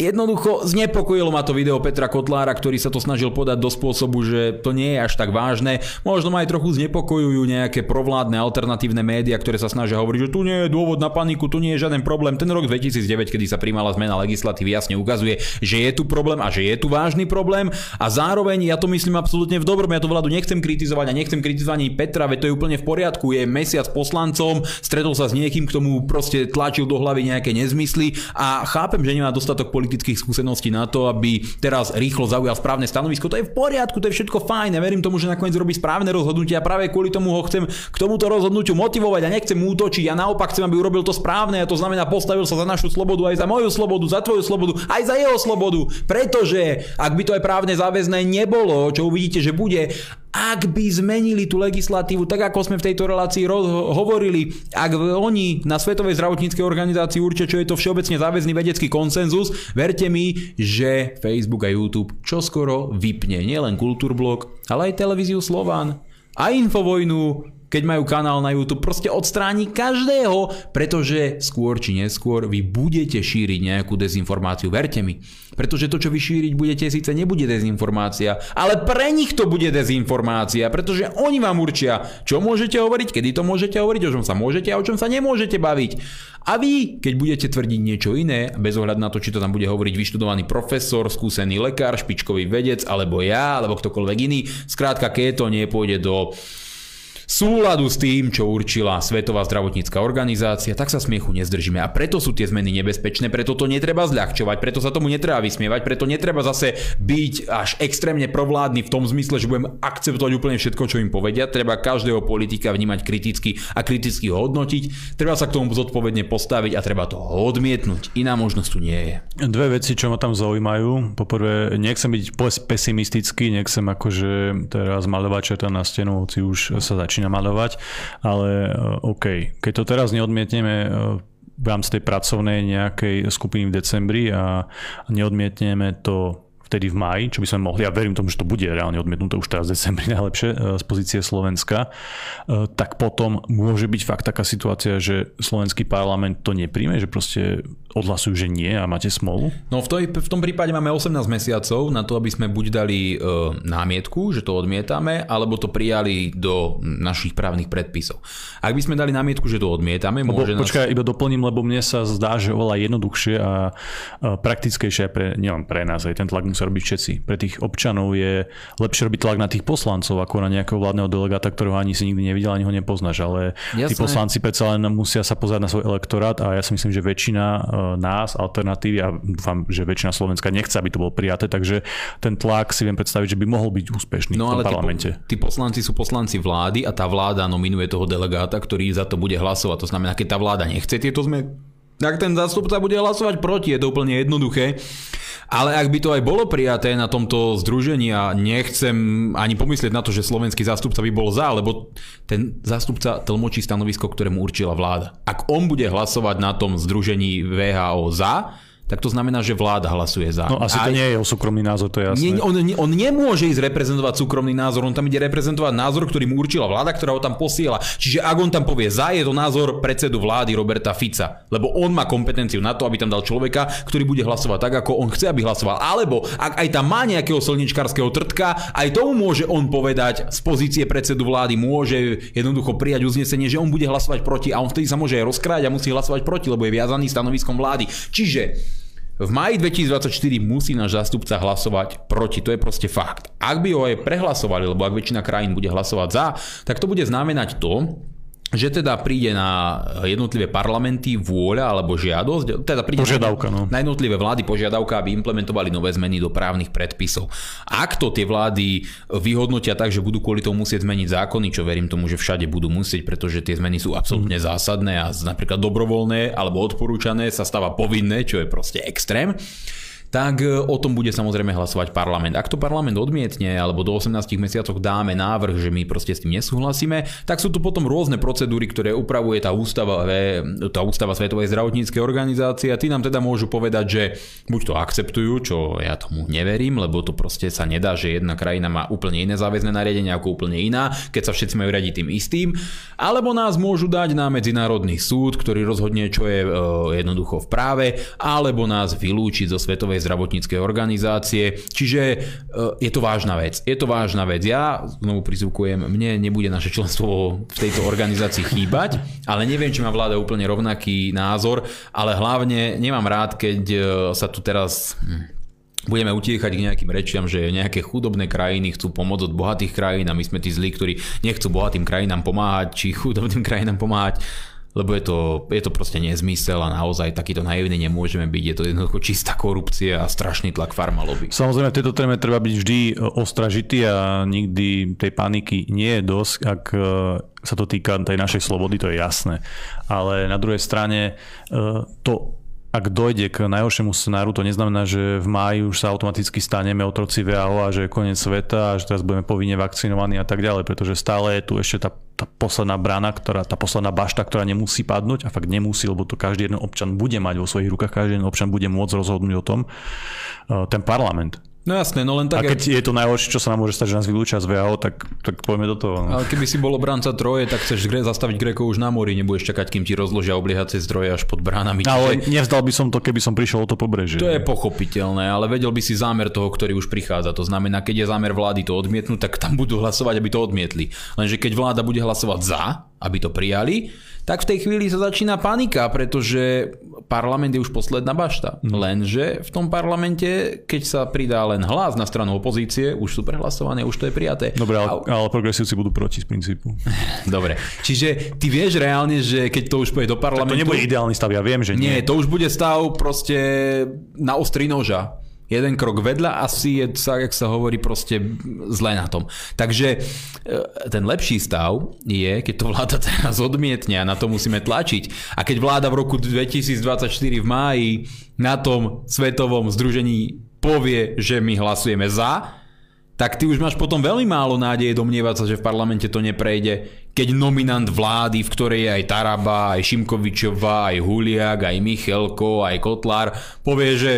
Jednoducho znepokojilo ma to video Petra Kotlára, ktorý sa to snažil podať do spôsobu, že to nie je až tak vážne. Možno ma aj trochu znepokojujú nejaké provládne alternatívne médiá, ktoré sa snažia hovoriť, že tu nie je dôvod na paniku, tu nie je žiaden problém. Ten rok 2009, kedy sa príjmala zmena legislatívy, jasne ukazuje, že je tu problém a že je tu vážny problém. A zároveň ja to myslím absolútne v dobrom, ja to vládu nechcem kritizovať a nechcem kritizovať ani Petra, veď to je úplne v poriadku. Je mesiac poslancom, stretol sa s niekým, k tomu proste tlačil do hlavy nejaké nezmysly a chápem, že nemá dostatok politických skúseností na to, aby teraz rýchlo zaujal správne stanovisko. To je v poriadku, to je všetko fajn. Ja verím tomu, že nakoniec robí správne rozhodnutie a práve kvôli tomu ho chcem k tomuto rozhodnutiu motivovať a nechcem útočiť. Ja naopak chcem, aby urobil to správne a to znamená postavil sa za našu slobodu, aj za moju slobodu, za tvoju slobodu, aj za jeho slobodu. Pretože ak by to aj právne záväzné nebolo, čo uvidíte, že bude, ak by zmenili tú legislatívu, tak ako sme v tejto relácii roz- hovorili, ak oni na Svetovej zdravotníckej organizácii určia, čo je to všeobecne záväzný vedecký konsenzus, verte mi, že Facebook a YouTube čoskoro vypne nielen Kultúrblok, ale aj televíziu Slován a Infovojnu, keď majú kanál na YouTube, proste odstráni každého, pretože skôr či neskôr vy budete šíriť nejakú dezinformáciu, verte mi. Pretože to, čo vy šíriť budete, síce nebude dezinformácia, ale pre nich to bude dezinformácia, pretože oni vám určia, čo môžete hovoriť, kedy to môžete hovoriť, o čom sa môžete a o čom sa nemôžete baviť. A vy, keď budete tvrdiť niečo iné, bez ohľadu na to, či to tam bude hovoriť vyštudovaný profesor, skúsený lekár, špičkový vedec, alebo ja, alebo ktokoľvek iný, skrátka, keď to nepôjde do súladu s tým, čo určila Svetová zdravotnícka organizácia, tak sa smiechu nezdržíme. A preto sú tie zmeny nebezpečné, preto to netreba zľahčovať, preto sa tomu netreba vysmievať, preto netreba zase byť až extrémne provládny v tom zmysle, že budem akceptovať úplne všetko, čo im povedia. Treba každého politika vnímať kriticky a kriticky ho hodnotiť. Treba sa k tomu zodpovedne postaviť a treba to odmietnúť. Iná možnosť tu nie je. Dve veci, čo ma tam zaujímajú. Poprvé, nechcem byť pesimistický, nechcem akože teraz maľovať čerta na stenu, hoci už sa začína maľovať, ale OK, keď to teraz neodmietneme v rámci tej pracovnej nejakej skupiny v decembri a neodmietneme to vtedy v maji, čo by sme mohli, a verím tomu, že to bude reálne odmietnuté už teraz v decembri (laughs) najlepšie z pozície Slovenska, tak potom môže byť fakt taká situácia, že slovenský parlament to nepríjme, že proste odhlasujú, že nie a máte smolu? No v, toj, v tom prípade máme 18 mesiacov na to, aby sme buď dali e, námietku, že to odmietame, alebo to prijali do našich právnych predpisov. Ak by sme dali námietku, že to odmietame, lebo, môže počkaj, nás... iba doplním, lebo mne sa zdá, že oveľa jednoduchšie a, a praktickejšie pre, nielen pre nás, aj ten tlak musia robiť všetci. Pre tých občanov je lepšie robiť tlak na tých poslancov, ako na nejakého vládneho delegáta, ktorého ani si nikdy nevidel, ani ho nepoznáš, ale Jasné. tí poslanci predsa len musia sa pozerať na svoj elektorát a ja si myslím, že väčšina nás, alternatívy a dúfam, že väčšina Slovenska nechce, aby to bolo prijaté, takže ten tlak si viem predstaviť, že by mohol byť úspešný no, v tom parlamente. Tí, tí poslanci sú poslanci vlády a tá vláda nominuje toho delegáta, ktorý za to bude hlasovať. To znamená, keď tá vláda nechce tieto zmeny, tak ten zástupca bude hlasovať proti, je to úplne jednoduché. Ale ak by to aj bolo prijaté na tomto združení a nechcem ani pomyslieť na to, že slovenský zástupca by bol za, lebo ten zástupca tlmočí stanovisko, ktorému určila vláda. Ak on bude hlasovať na tom združení VHO za, tak to znamená, že vláda hlasuje za. No asi to Aj- nie je o súkromný názor, to je jasné. nie, on, on nemôže ísť reprezentovať súkromný názor, on tam ide reprezentovať názor, ktorý mu určila vláda, ktorá ho tam posiela. Čiže ak on tam povie za, je to názor predsedu vlády Roberta Fica, lebo on má kompetenciu na to, aby tam dal človeka, ktorý bude hlasovať tak, ako on chce, aby hlasoval. Alebo ak aj tam má nejakého slničkárskeho trtka, aj tomu môže on povedať z pozície predsedu vlády, môže jednoducho prijať uznesenie, že on bude hlasovať proti a on vtedy sa môže aj rozkrájať a musí hlasovať proti, lebo je viazaný stanoviskom vlády. Čiže v maji 2024 musí náš zástupca hlasovať proti, to je proste fakt. Ak by ho aj prehlasovali, lebo ak väčšina krajín bude hlasovať za, tak to bude znamenať to, že teda príde na jednotlivé parlamenty vôľa alebo žiadosť, teda príde Požiadavka, no. na jednotlivé vlády požiadavka, aby implementovali nové zmeny do právnych predpisov. Ak to tie vlády vyhodnotia tak, že budú kvôli tomu musieť zmeniť zákony, čo verím tomu, že všade budú musieť, pretože tie zmeny sú absolútne Mhm. zásadné a napríklad dobrovoľné alebo odporúčané sa stáva povinné, čo je proste extrém tak e, o tom bude samozrejme hlasovať parlament. Ak to parlament odmietne alebo do 18 mesiacov dáme návrh, že my proste s tým nesúhlasíme, tak sú tu potom rôzne procedúry, ktoré upravuje tá ústava, tá ústava Svetovej zdravotníckej organizácie a tí nám teda môžu povedať, že buď to akceptujú, čo ja tomu neverím, lebo to proste sa nedá, že jedna krajina má úplne iné záväzné nariadenie ako úplne iná, keď sa všetci majú radiť tým istým, alebo nás môžu dať na medzinárodný súd, ktorý rozhodne, čo je e, jednoducho v práve, alebo nás vylúčiť zo Svetovej zdravotníckej organizácie. Čiže e, je to vážna vec. Je to vážna vec. Ja znovu prizvukujem, mne nebude naše členstvo v tejto organizácii chýbať, ale neviem, či má vláda úplne rovnaký názor, ale hlavne nemám rád, keď e, sa tu teraz hm, budeme utiechať k nejakým rečiam, že nejaké chudobné krajiny chcú pomôcť od bohatých krajín a my sme tí zlí, ktorí nechcú bohatým krajinám pomáhať, či chudobným (laughs) krajinám pomáhať, lebo je to, je to proste nezmysel a naozaj takýto naivný nemôžeme byť. Je to jednoducho čistá korupcia a strašný tlak farma lobby. Samozrejme, v tejto téme treba byť vždy e, ostražitý a nikdy tej paniky nie je dosť, ak e, sa to týka tej našej slobody, to je jasné. Ale na druhej strane e, to ak dojde k najhoršiemu scenáru, to neznamená, že v máji už sa automaticky staneme otroci VAO a že je koniec sveta a že teraz budeme povinne vakcinovaní a tak ďalej, pretože stále je tu ešte tá, tá posledná brana, ktorá, tá posledná bašta, ktorá nemusí padnúť a fakt nemusí, lebo to každý jeden občan bude mať vo svojich rukách, každý jeden občan bude môcť rozhodnúť o tom, eh, ten parlament. No jasné, no len A tak... keď je to najhoršie, čo sa nám môže stať, že nás vylúčia z VAO, tak, tak poďme do toho. No. Ale keby si bol obranca troje, tak chceš gre- zastaviť Grekov už na mori, nebudeš čakať, kým ti rozložia obliehacie zdroje až pod bránami. Ale Čiže nevzdal by som to, keby som prišiel o to pobrežie. to je pochopiteľné, ale vedel by si zámer toho, ktorý už prichádza. To znamená, keď je zámer vlády to odmietnúť, tak tam budú hlasovať, aby to odmietli. Lenže keď vláda bude hlasovať za, aby to prijali, tak v tej chvíli sa začína panika, pretože parlament je už posledná bašta. Mhm. Lenže v tom parlamente, keď sa pridá len hlas na stranu opozície, už sú prehlasované, už to je prijaté. Dobre, ale, ale progresívci budú proti z princípu. (laughs) Dobre, čiže ty vieš reálne, že keď to už pôjde do To parlamentu... nebude ideálny stav, ja viem, že nie. Nie, to už bude stav proste na ostri noža. Jeden krok vedľa asi je, sa, jak sa hovorí, proste zle na tom. Takže e, ten lepší stav je, keď to vláda (laughs) teraz odmietne a na to musíme tlačiť. A keď vláda v roku 2024 v máji na tom svetovom združení povie, že my hlasujeme za, tak ty už máš potom veľmi málo nádeje domnievať sa, že v parlamente to neprejde, keď nominant vlády, v ktorej je aj Taraba, aj Šimkovičová, aj Huliak, aj Michelko, aj Kotlár, povie, že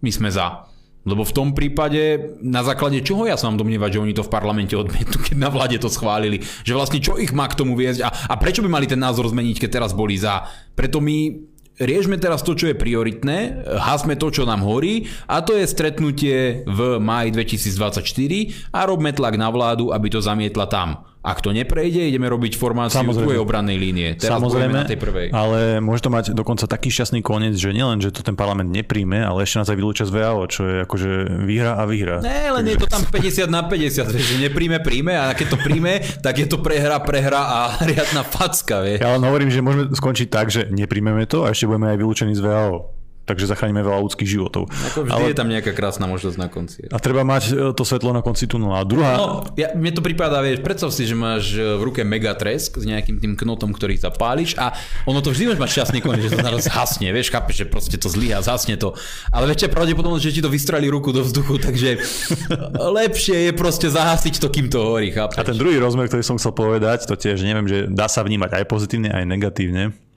my sme za. Lebo v tom prípade, na základe čoho ja sa mám domnievať, že oni to v parlamente odmietnú, keď na vláde to schválili. Že vlastne čo ich má k tomu viesť a, a prečo by mali ten názor zmeniť, keď teraz boli za. Preto my riešme teraz to, čo je prioritné, hasme to, čo nám horí a to je stretnutie v máji 2024 a robme tlak na vládu, aby to zamietla tam. Ak to neprejde, ideme robiť formáciu Samozrejme. tvojej obrannej línie. Teraz Samozrejme, na tej prvej. ale môže to mať dokonca taký šťastný koniec, že nielen, že to ten parlament nepríjme, ale ešte nás aj vylúčia z VAO, čo je akože výhra a výhra. Ne, len je to tam 50 na 50, vieš, že nepríjme, príjme a keď to príjme, tak je to prehra, prehra a (laughs) riadna facka, vieš. Ja len hovorím, že môžeme skončiť tak, že nepríjmeme to a ešte budeme aj vylúčení z VAO. Takže zachránime veľa ľudských životov. Ako vždy ale... je tam nejaká krásna možnosť na konci. A treba mať e, to svetlo na konci tunela. A druhá... No, ja, mne to prípada, vieš, predstav si, že máš e, v ruke megatresk s nejakým tým knotom, ktorý zapáliš a ono to vždy máš mať šťastný koniec, že to naraz zhasne, vieš, chápeš, že proste to zlyha, zhasne to. Ale väčšia pravdepodobnosť, že ti to vystrelí ruku do vzduchu, takže (laughs) lepšie je proste zahasiť to, kým to horí, chápeš? A ten druhý rozmer, ktorý som chcel povedať, to tiež neviem, že dá sa vnímať aj pozitívne, aj negatívne.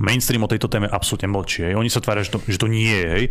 Mainstream o tejto téme absolútne mlčí. Oni sa tvária, že to, že to nie je. Hej.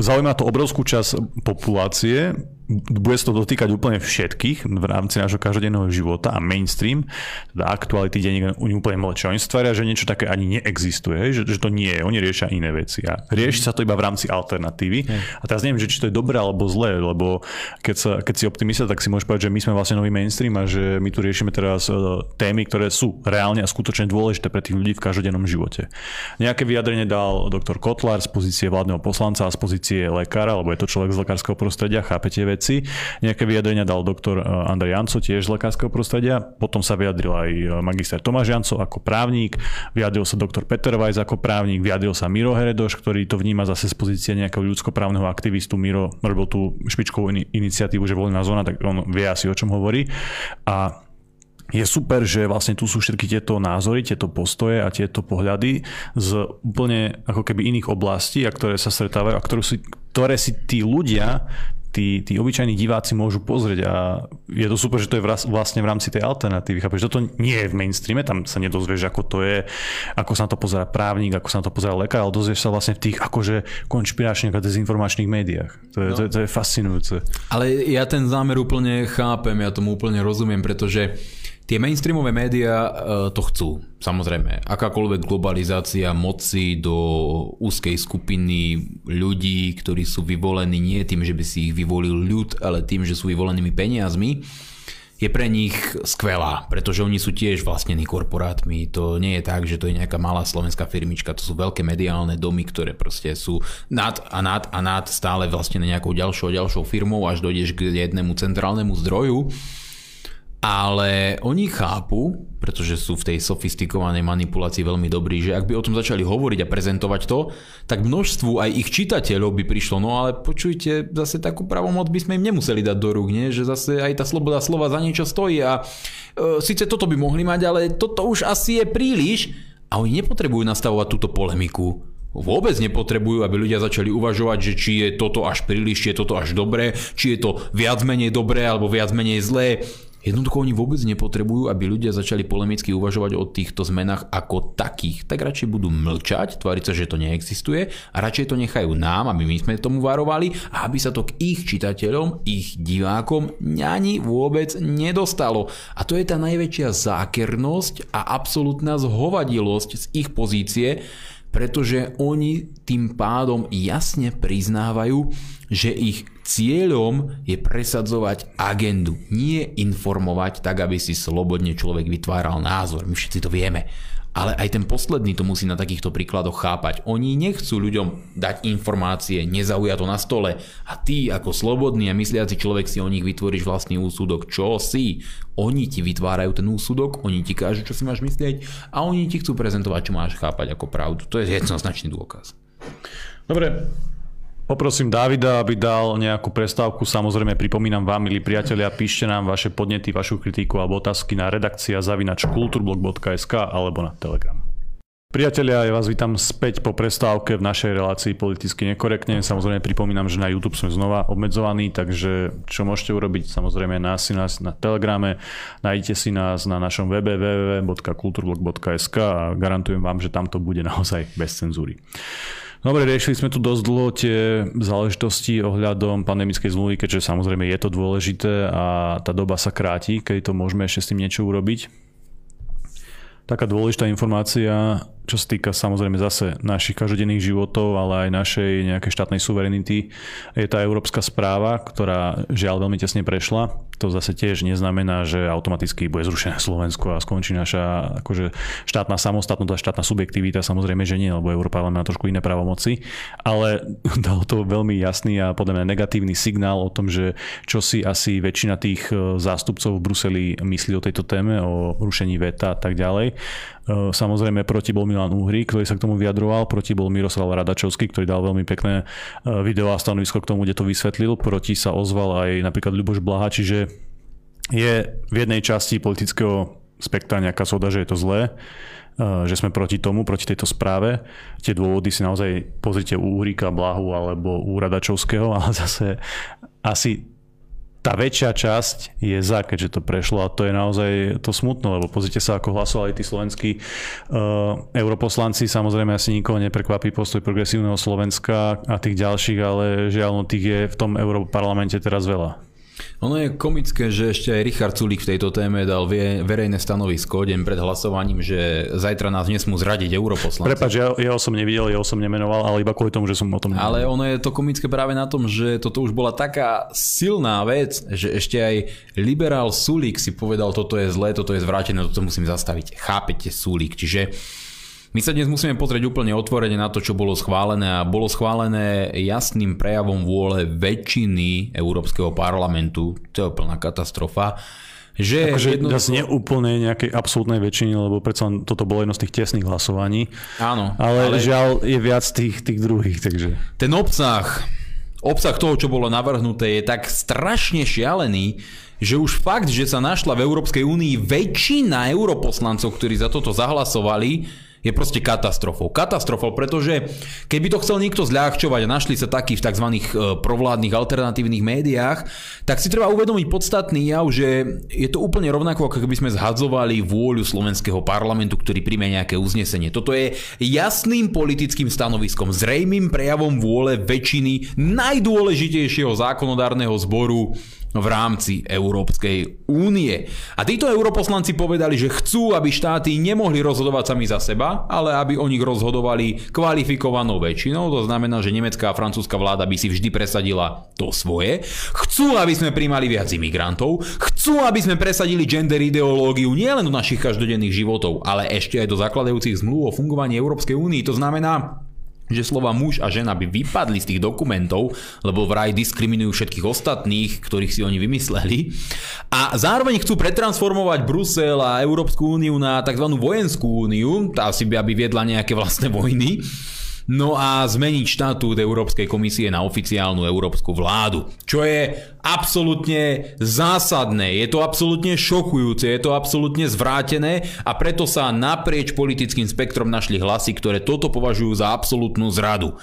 Zaujíma to obrovskú časť populácie, bude sa to dotýkať úplne všetkých v rámci nášho každodenného života a mainstream, teda aktuality deň oni úplne mlčia. Oni stvária, že niečo také ani neexistuje, že, že to nie je, oni riešia iné veci a rieši sa to iba v rámci alternatívy. A teraz neviem, že či to je dobré alebo zlé, lebo keď, sa, keď si optimista, tak si môžeš povedať, že my sme vlastne nový mainstream a že my tu riešime teraz e, témy, ktoré sú reálne a skutočne dôležité pre tých ľudí v každodennom živote. Nejaké vyjadrenie dal doktor Kotlar z pozície vládneho poslanca a z pozície lekára, lebo je to človek z lekárskeho prostredia, chápete veci. Nejaké vyjadrenia dal doktor eh, Andrej Janco, tiež z lekárskeho prostredia. Potom sa vyjadril aj eh, magister Tomáš Janco ako právnik, vyjadril sa doktor Peter Weiss ako právnik, vyjadril sa Miro Heredoš, ktorý to vníma zase z pozície nejakého ľudskoprávneho aktivistu. Miro robil tú špičkovú iniciatívu, že voľná zóna, tak on vie asi o čom hovorí. A je super, že vlastne tu sú všetky tieto názory, tieto postoje a tieto pohľady z úplne ako keby iných oblastí, a ktoré sa stretávajú a ktoré si, ktoré si tí ľudia tí, tí obyčajní diváci môžu pozrieť a je to super, že to je vlastne v rámci tej alternatívy. Chápeš, toto nie je v mainstreame, tam sa nedozvieš, ako to je, ako sa na to pozera právnik, ako sa na to pozera lekár, ale dozvieš sa vlastne v tých akože konšpiračných a dezinformačných médiách. To je, no. to, je, to je fascinujúce. Ale ja ten zámer úplne chápem, ja tomu úplne rozumiem, pretože Tie mainstreamové médiá e, to chcú, samozrejme. Akákoľvek globalizácia moci do úzkej skupiny ľudí, ktorí sú vyvolení nie tým, že by si ich vyvolil ľud, ale tým, že sú vyvolenými peniazmi, je pre nich skvelá, pretože oni sú tiež vlastnení korporátmi. To nie je tak, že to je nejaká malá slovenská firmička, to sú veľké mediálne domy, ktoré proste sú nad a nad a nad stále vlastne nejakou ďalšou ďalšou firmou, až dojdeš k jednému centrálnemu zdroju ale oni chápu, pretože sú v tej sofistikovanej manipulácii veľmi dobrí, že ak by o tom začali hovoriť a prezentovať to, tak množstvu aj ich čitateľov by prišlo, no ale počujte, zase takú pravomoc by sme im nemuseli dať do rúk, nie? že zase aj tá sloboda slova za niečo stojí a e, síce toto by mohli mať, ale toto už asi je príliš a oni nepotrebujú nastavovať túto polemiku. Vôbec nepotrebujú, aby ľudia začali uvažovať, že či je toto až príliš, či je toto až dobré, či je to viac menej dobré alebo viac menej zlé. Jednoducho oni vôbec nepotrebujú, aby ľudia začali polemicky uvažovať o týchto zmenách ako takých. Tak radšej budú mlčať, tváriť sa, že to neexistuje a radšej to nechajú nám, aby my sme tomu varovali a aby sa to k ich čitateľom, ich divákom ani vôbec nedostalo. A to je tá najväčšia zákernosť a absolútna zhovadilosť z ich pozície, pretože oni tým pádom jasne priznávajú, že ich cieľom je presadzovať agendu, nie informovať tak, aby si slobodne človek vytváral názor. My všetci to vieme. Ale aj ten posledný to musí na takýchto príkladoch chápať. Oni nechcú ľuďom dať informácie, nezauja to na stole a ty ako slobodný a mysliaci človek si o nich vytvoríš vlastný úsudok. Čo si? Oni ti vytvárajú ten úsudok, oni ti kážu, čo si máš myslieť a oni ti chcú prezentovať, čo máš chápať ako pravdu. To je jednoznačný dôkaz. Dobre, Poprosím Davida, aby dal nejakú prestávku. Samozrejme pripomínam vám, milí priatelia, píšte nám vaše podnety, vašu kritiku alebo otázky na redakcia zavinač kulturblog.sk alebo na Telegram. Priatelia, ja vás vítam späť po prestávke v našej relácii politicky nekorektne. Samozrejme pripomínam, že na YouTube sme znova obmedzovaní, takže čo môžete urobiť? Samozrejme nás si nás na Telegrame, nájdete si nás na našom webe www.kulturblog.sk a garantujem vám, že tam to bude naozaj bez cenzúry. Dobre, riešili sme tu dosť dlho tie záležitosti ohľadom pandemickej zmluvy, keďže samozrejme je to dôležité a tá doba sa kráti, keď to môžeme ešte s tým niečo urobiť. Taká dôležitá informácia, čo sa týka samozrejme zase našich každodenných životov, ale aj našej nejakej štátnej suverenity, je tá európska správa, ktorá žiaľ veľmi tesne prešla. To zase tiež neznamená, že automaticky bude zrušené Slovensko a skončí naša akože štátna samostatnosť a štátna subjektivita. Samozrejme, že nie, lebo Európa má trošku iné právomoci. Ale (laughs) dalo to veľmi jasný a podľa mňa negatívny signál o tom, že čo si asi väčšina tých e, zástupcov v Bruseli myslí o tejto téme, o rušení veta a tak ďalej. E, samozrejme, proti bol Milan Uhry, ktorý sa k tomu vyjadroval, proti bol Miroslav Radačovský, ktorý dal veľmi pekné e, video a stanovisko k tomu, kde to vysvetlil. Proti sa ozval aj napríklad Ľuboš Blaha, čiže je v jednej časti politického spektra nejaká soda, že je to zlé, e, že sme proti tomu, proti tejto správe. Tie dôvody si naozaj pozrite u Uhrika, Blahu alebo u Radačovského, (laughs) ale zase asi tá väčšia časť je za, keďže to prešlo a to je naozaj to smutné, lebo pozrite sa, ako hlasovali tí slovenskí uh, europoslanci. Samozrejme asi nikoho neprekvapí postoj progresívneho Slovenska a tých ďalších, ale žiaľ, no tých je v tom europarlamente teraz veľa. Ono je komické, že ešte aj Richard Sulík v tejto téme dal verejné stanovisko deň pred hlasovaním, že zajtra nás nesmú zradiť europoslanci. Prepač, ja, ja som nevidel, ja som nemenoval, ale iba kvôli tomu, že som o tom nevedel. Ale ono je to komické práve na tom, že toto už bola taká silná vec, že ešte aj liberál Sulík si povedal, toto je zlé, toto je zvrátené, toto musím zastaviť. Chápete Sulík? Čiže my sa dnes musíme pozrieť úplne otvorene na to, čo bolo schválené a bolo schválené jasným prejavom vôle väčšiny Európskeho parlamentu. To je úplná katastrofa. Že akože jednoducho... zase nie úplne nejakej absolútnej väčšiny, lebo predsa toto bolo jedno z tých tesných hlasovaní. Áno. Ale, ale žiaľ je viac tých, tých druhých, takže... Ten obsah, obsah toho, čo bolo navrhnuté, je tak strašne šialený, že už fakt, že sa našla v Európskej únii väčšina europoslancov, ktorí za toto zahlasovali, je proste katastrofou. Katastrofou, pretože keby to chcel niekto zľahčovať a našli sa takí v tzv. E, provládnych alternatívnych médiách, tak si treba uvedomiť podstatný jav, že je to úplne rovnako, ako keby sme zhadzovali vôľu slovenského parlamentu, ktorý príjme nejaké uznesenie. Toto je jasným politickým stanoviskom, zrejmým prejavom vôle väčšiny najdôležitejšieho zákonodárneho zboru v rámci Európskej únie. A títo europoslanci povedali, že chcú, aby štáty nemohli rozhodovať sami za seba, ale aby o nich rozhodovali kvalifikovanou väčšinou. To znamená, že nemecká a francúzska vláda by si vždy presadila to svoje. Chcú, aby sme príjmali viac imigrantov. Chcú, aby sme presadili gender ideológiu nielen do našich každodenných životov, ale ešte aj do zakladajúcich zmluv o fungovaní Európskej únie. To znamená, že slova muž a žena by vypadli z tých dokumentov, lebo vraj diskriminujú všetkých ostatných, ktorých si oni vymysleli. A zároveň chcú pretransformovať Brusel a Európsku úniu na tzv. vojenskú úniu, tá si by aby viedla nejaké vlastné vojny. No a zmeniť štatút Európskej komisie na oficiálnu európsku vládu. Čo je absolútne zásadné, je to absolútne šokujúce, je to absolútne zvrátené a preto sa naprieč politickým spektrom našli hlasy, ktoré toto považujú za absolútnu zradu.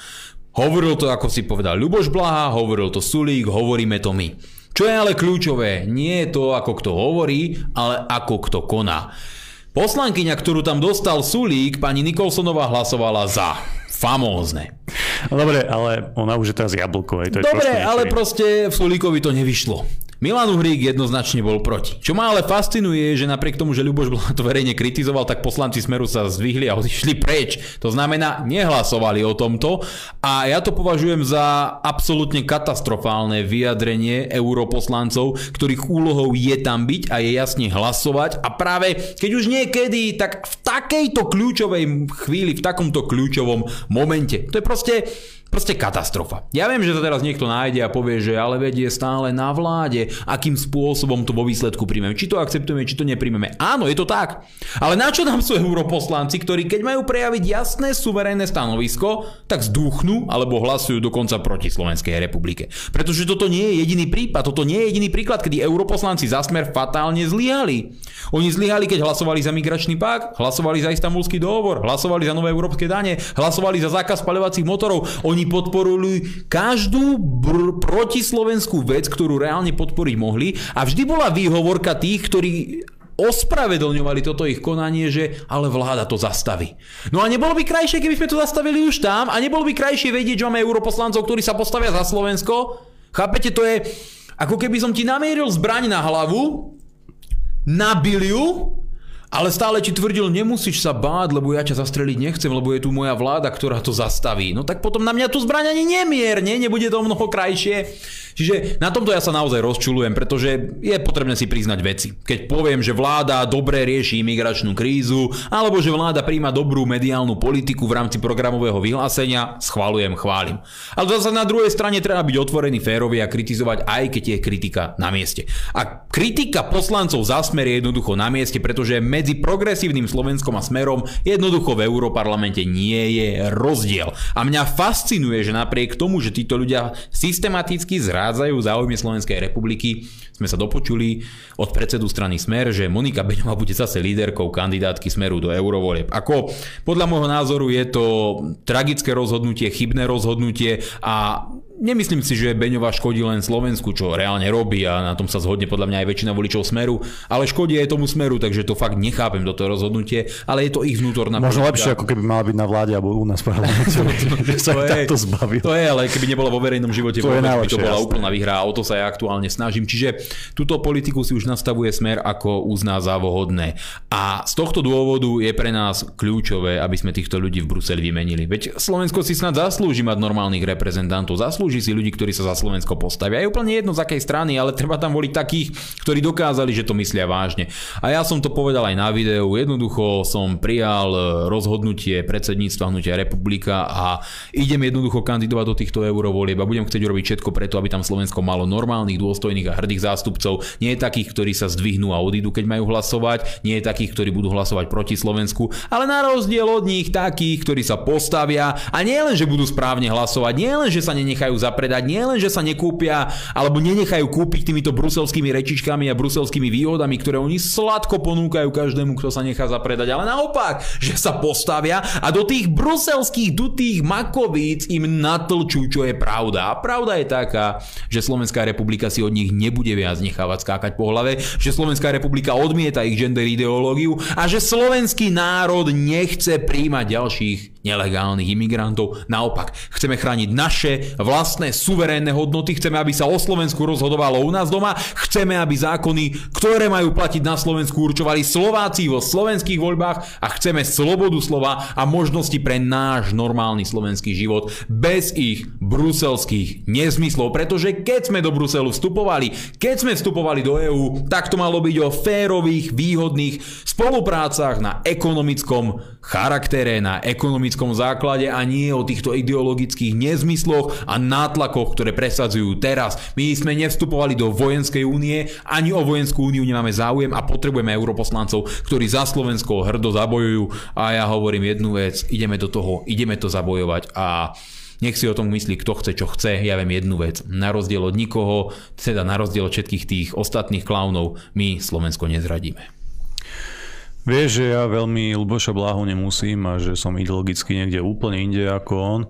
Hovoril to, ako si povedal Ľuboš Blaha, hovoril to Sulík, hovoríme to my. Čo je ale kľúčové, nie je to ako kto hovorí, ale ako kto koná. Poslankyňa, ktorú tam dostal Sulík, pani Nikolsonová hlasovala za famózne. Dobre, ale ona už je teraz jablkovej. To je Dobre, ale proste v Sulíkovi to nevyšlo. Milan Uhrík jednoznačne bol proti. Čo ma ale fascinuje, že napriek tomu, že Ľuboš Blanc to (laughs) verejne kritizoval, tak poslanci Smeru sa zdvihli a odišli preč. To znamená, nehlasovali o tomto a ja to považujem za absolútne katastrofálne vyjadrenie europoslancov, ktorých úlohou je tam byť a je jasne hlasovať a práve keď už niekedy, tak v takejto kľúčovej chvíli, v takomto kľúčovom momente. To je proste Proste katastrofa. Ja viem, že to teraz niekto nájde a povie, že ale vedie stále na vláde, akým spôsobom to vo výsledku príjmeme. Či to akceptujeme, či to nepríjmeme. Áno, je to tak. Ale na čo nám sú europoslanci, ktorí keď majú prejaviť jasné suverénne stanovisko, tak zdúchnú alebo hlasujú dokonca proti Slovenskej republike. Pretože toto nie je jediný prípad, toto nie je jediný príklad, kedy europoslanci za smer fatálne zlyhali. Oni zlyhali, keď hlasovali za migračný pakt, hlasovali za istambulský dohovor, hlasovali za nové európske dane, hlasovali za zákaz spaľovacích motorov. Oni oni podporili každú br- protislovenskú vec, ktorú reálne podporiť mohli a vždy bola výhovorka tých, ktorí ospravedlňovali toto ich konanie, že ale vláda to zastaví. No a nebolo by krajšie, keby sme to zastavili už tam a nebolo by krajšie vedieť, že máme europoslancov, ktorí sa postavia za Slovensko? Chápete, to je ako keby som ti namieril zbraň na hlavu, nabil ju ale stále ti tvrdil, nemusíš sa báť, lebo ja ťa zastreliť nechcem, lebo je tu moja vláda, ktorá to zastaví. No tak potom na mňa tu zbraň ani nemierne, nebude to mnoho krajšie. Čiže na tomto ja sa naozaj rozčulujem, pretože je potrebné si priznať veci. Keď poviem, že vláda dobre rieši imigračnú krízu, alebo že vláda príjma dobrú mediálnu politiku v rámci programového vyhlásenia, schválujem, chválim. Ale zase na druhej strane treba byť otvorený, férový a kritizovať aj keď je kritika na mieste. A kritika poslancov za smer je jednoducho na mieste, pretože medzi progresívnym Slovenskom a smerom jednoducho v Európarlamente nie je rozdiel. A mňa fascinuje, že napriek tomu, že títo ľudia systematicky zrádzajú záujmy Slovenskej republiky, sme sa dopočuli od predsedu strany Smer, že Monika Beňová bude zase líderkou kandidátky Smeru do eurovolieb. Ako podľa môjho názoru je to tragické rozhodnutie, chybné rozhodnutie a nemyslím si, že Beňová škodí len Slovensku, čo reálne robí a na tom sa zhodne podľa mňa aj väčšina voličov Smeru, ale škodí aj tomu Smeru, takže to fakt nechápem do toho rozhodnutie, ale je to ich vnútorná Možno politika. lepšie, ako keby mala byť na vláde alebo u nás parlamente, (laughs) že sa to je, zbavil. To je, ale keby nebola vo verejnom živote, to, je by to bola jasné. úplná výhra a o to sa ja aktuálne snažím. Čiže túto politiku si už nastavuje Smer, ako uzná za vhodné. A z tohto dôvodu je pre nás kľúčové, aby sme týchto ľudí v Bruseli vymenili. Veď Slovensko si snad zaslúži mať normálnych reprezentantov, zaslúži si ľudí, ktorí sa za Slovensko postavia. Je úplne jedno z akej strany, ale treba tam voliť takých, ktorí dokázali, že to myslia vážne. A ja som to povedal aj na videu, jednoducho som prijal e, rozhodnutie predsedníctva Hnutia Republika a idem jednoducho kandidovať do týchto eurovolieb a budem chcieť urobiť všetko preto, aby tam Slovensko malo normálnych, dôstojných a hrdých zástupcov. Nie je takých, ktorí sa zdvihnú a odídu, keď majú hlasovať, nie je takých, ktorí budú hlasovať proti Slovensku, ale na rozdiel od nich takých, ktorí sa postavia a nie len, že budú správne hlasovať, nie len, že sa nenechajú zapredať, nie len, že sa nekúpia alebo nenechajú kúpiť týmito bruselskými rečičkami a bruselskými výhodami, ktoré oni sladko ponúkajú každému, kto sa nechá zapredať, ale naopak, že sa postavia a do tých bruselských dutých makovíc im natlčú, čo je pravda. A pravda je taká, že Slovenská republika si od nich nebude viac nechávať skákať po hlave, že Slovenská republika odmieta ich gender ideológiu a že slovenský národ nechce príjmať ďalších nelegálnych imigrantov. Naopak, chceme chrániť naše vlastné suverénne hodnoty, chceme, aby sa o Slovensku rozhodovalo u nás doma, chceme, aby zákony, ktoré majú platiť na Slovensku, určovali Slováci vo slovenských voľbách. A chceme slobodu slova a možnosti pre náš normálny slovenský život bez ich bruselských nezmyslov, pretože keď sme do Bruselu vstupovali, keď sme vstupovali do EÚ, tak to malo byť o férových, výhodných spoluprácach na ekonomickom charaktere, na ekonomickom základe a nie o týchto ideologických nezmysloch a nátlakoch, ktoré presadzujú teraz. My sme nevstupovali do vojenskej únie, ani o vojenskú úniu nemáme záujem a potrebujeme europoslancov, ktorí za Slovensko hrdo zabojujú a ja hovorím jednu vec, ideme do toho, ideme to zabojovať a nech si o tom myslí, kto chce, čo chce. Ja viem jednu vec. Na rozdiel od nikoho, teda na rozdiel od všetkých tých ostatných klaunov, my Slovensko nezradíme. Vieš, že ja veľmi Luboša Bláhu nemusím a že som ideologicky niekde úplne inde ako on,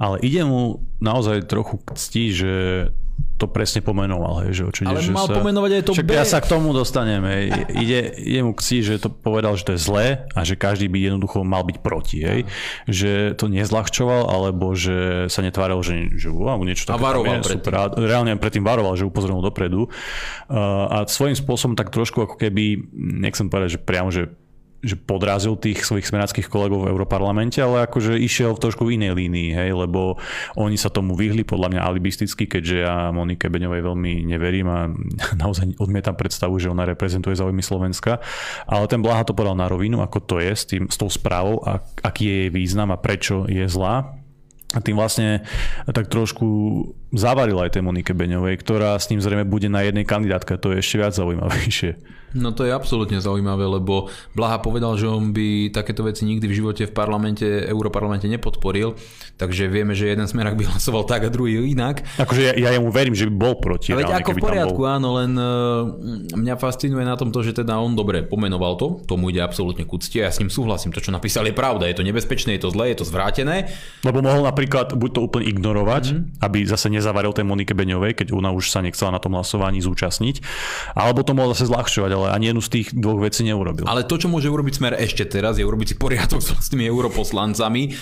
ale ide mu naozaj trochu cti, že to presne pomenoval. Hej, že určite, Ale že mal sa, pomenovať aj to však B. ja sa k tomu dostanem. Hej. Ide, ide mu cti, že to povedal, že to je zlé a že každý by jednoducho mal byť proti. Hej. Že to nezľahčoval, alebo že sa netváril, že, že wow, niečo také a varoval je, super. A reálne predtým varoval, že upozornil dopredu. Uh, a svojím spôsobom tak trošku ako keby, nechcem povedať, že priamo, že že podrazil tých svojich smeráckých kolegov v Európarlamente, ale akože išiel v trošku inej línii, hej, lebo oni sa tomu vyhli podľa mňa alibisticky, keďže ja Monike Beňovej veľmi neverím a (laughs) naozaj odmietam predstavu, že ona reprezentuje záujmy Slovenska. Ale ten Blaha to povedal na rovinu, ako to je s, tým, s tou správou, a, aký je jej význam a prečo je zlá. A tým vlastne tak trošku zavaril aj tej Monike Beňovej, ktorá s ním zrejme bude na jednej kandidátke. To je ešte viac zaujímavejšie. No to je absolútne zaujímavé, lebo Blaha povedal, že on by takéto veci nikdy v živote v parlamente, Európarlamente nepodporil, takže vieme, že jeden smerak by hlasoval tak a druhý inak. Akože ja, ja mu verím, že by bol proti. Ale reálne, ako v poriadku, áno, len uh, mňa fascinuje na tom to, že teda on dobre pomenoval to, tomu ide absolútne k úcte, ja s ním súhlasím, to čo napísal je pravda, je to nebezpečné, je to zlé, je to zvrátené. Lebo mohol napríklad buď to úplne ignorovať, mm-hmm. aby zase nezavaril tej Monike Beňovej, keď ona už sa nechcela na tom hlasovaní zúčastniť, alebo to mohol zase zľahčovať, ale ani jednu z tých dvoch vecí neurobil. Ale to, čo môže urobiť Smer ešte teraz, je urobiť si poriadok s vlastnými europoslancami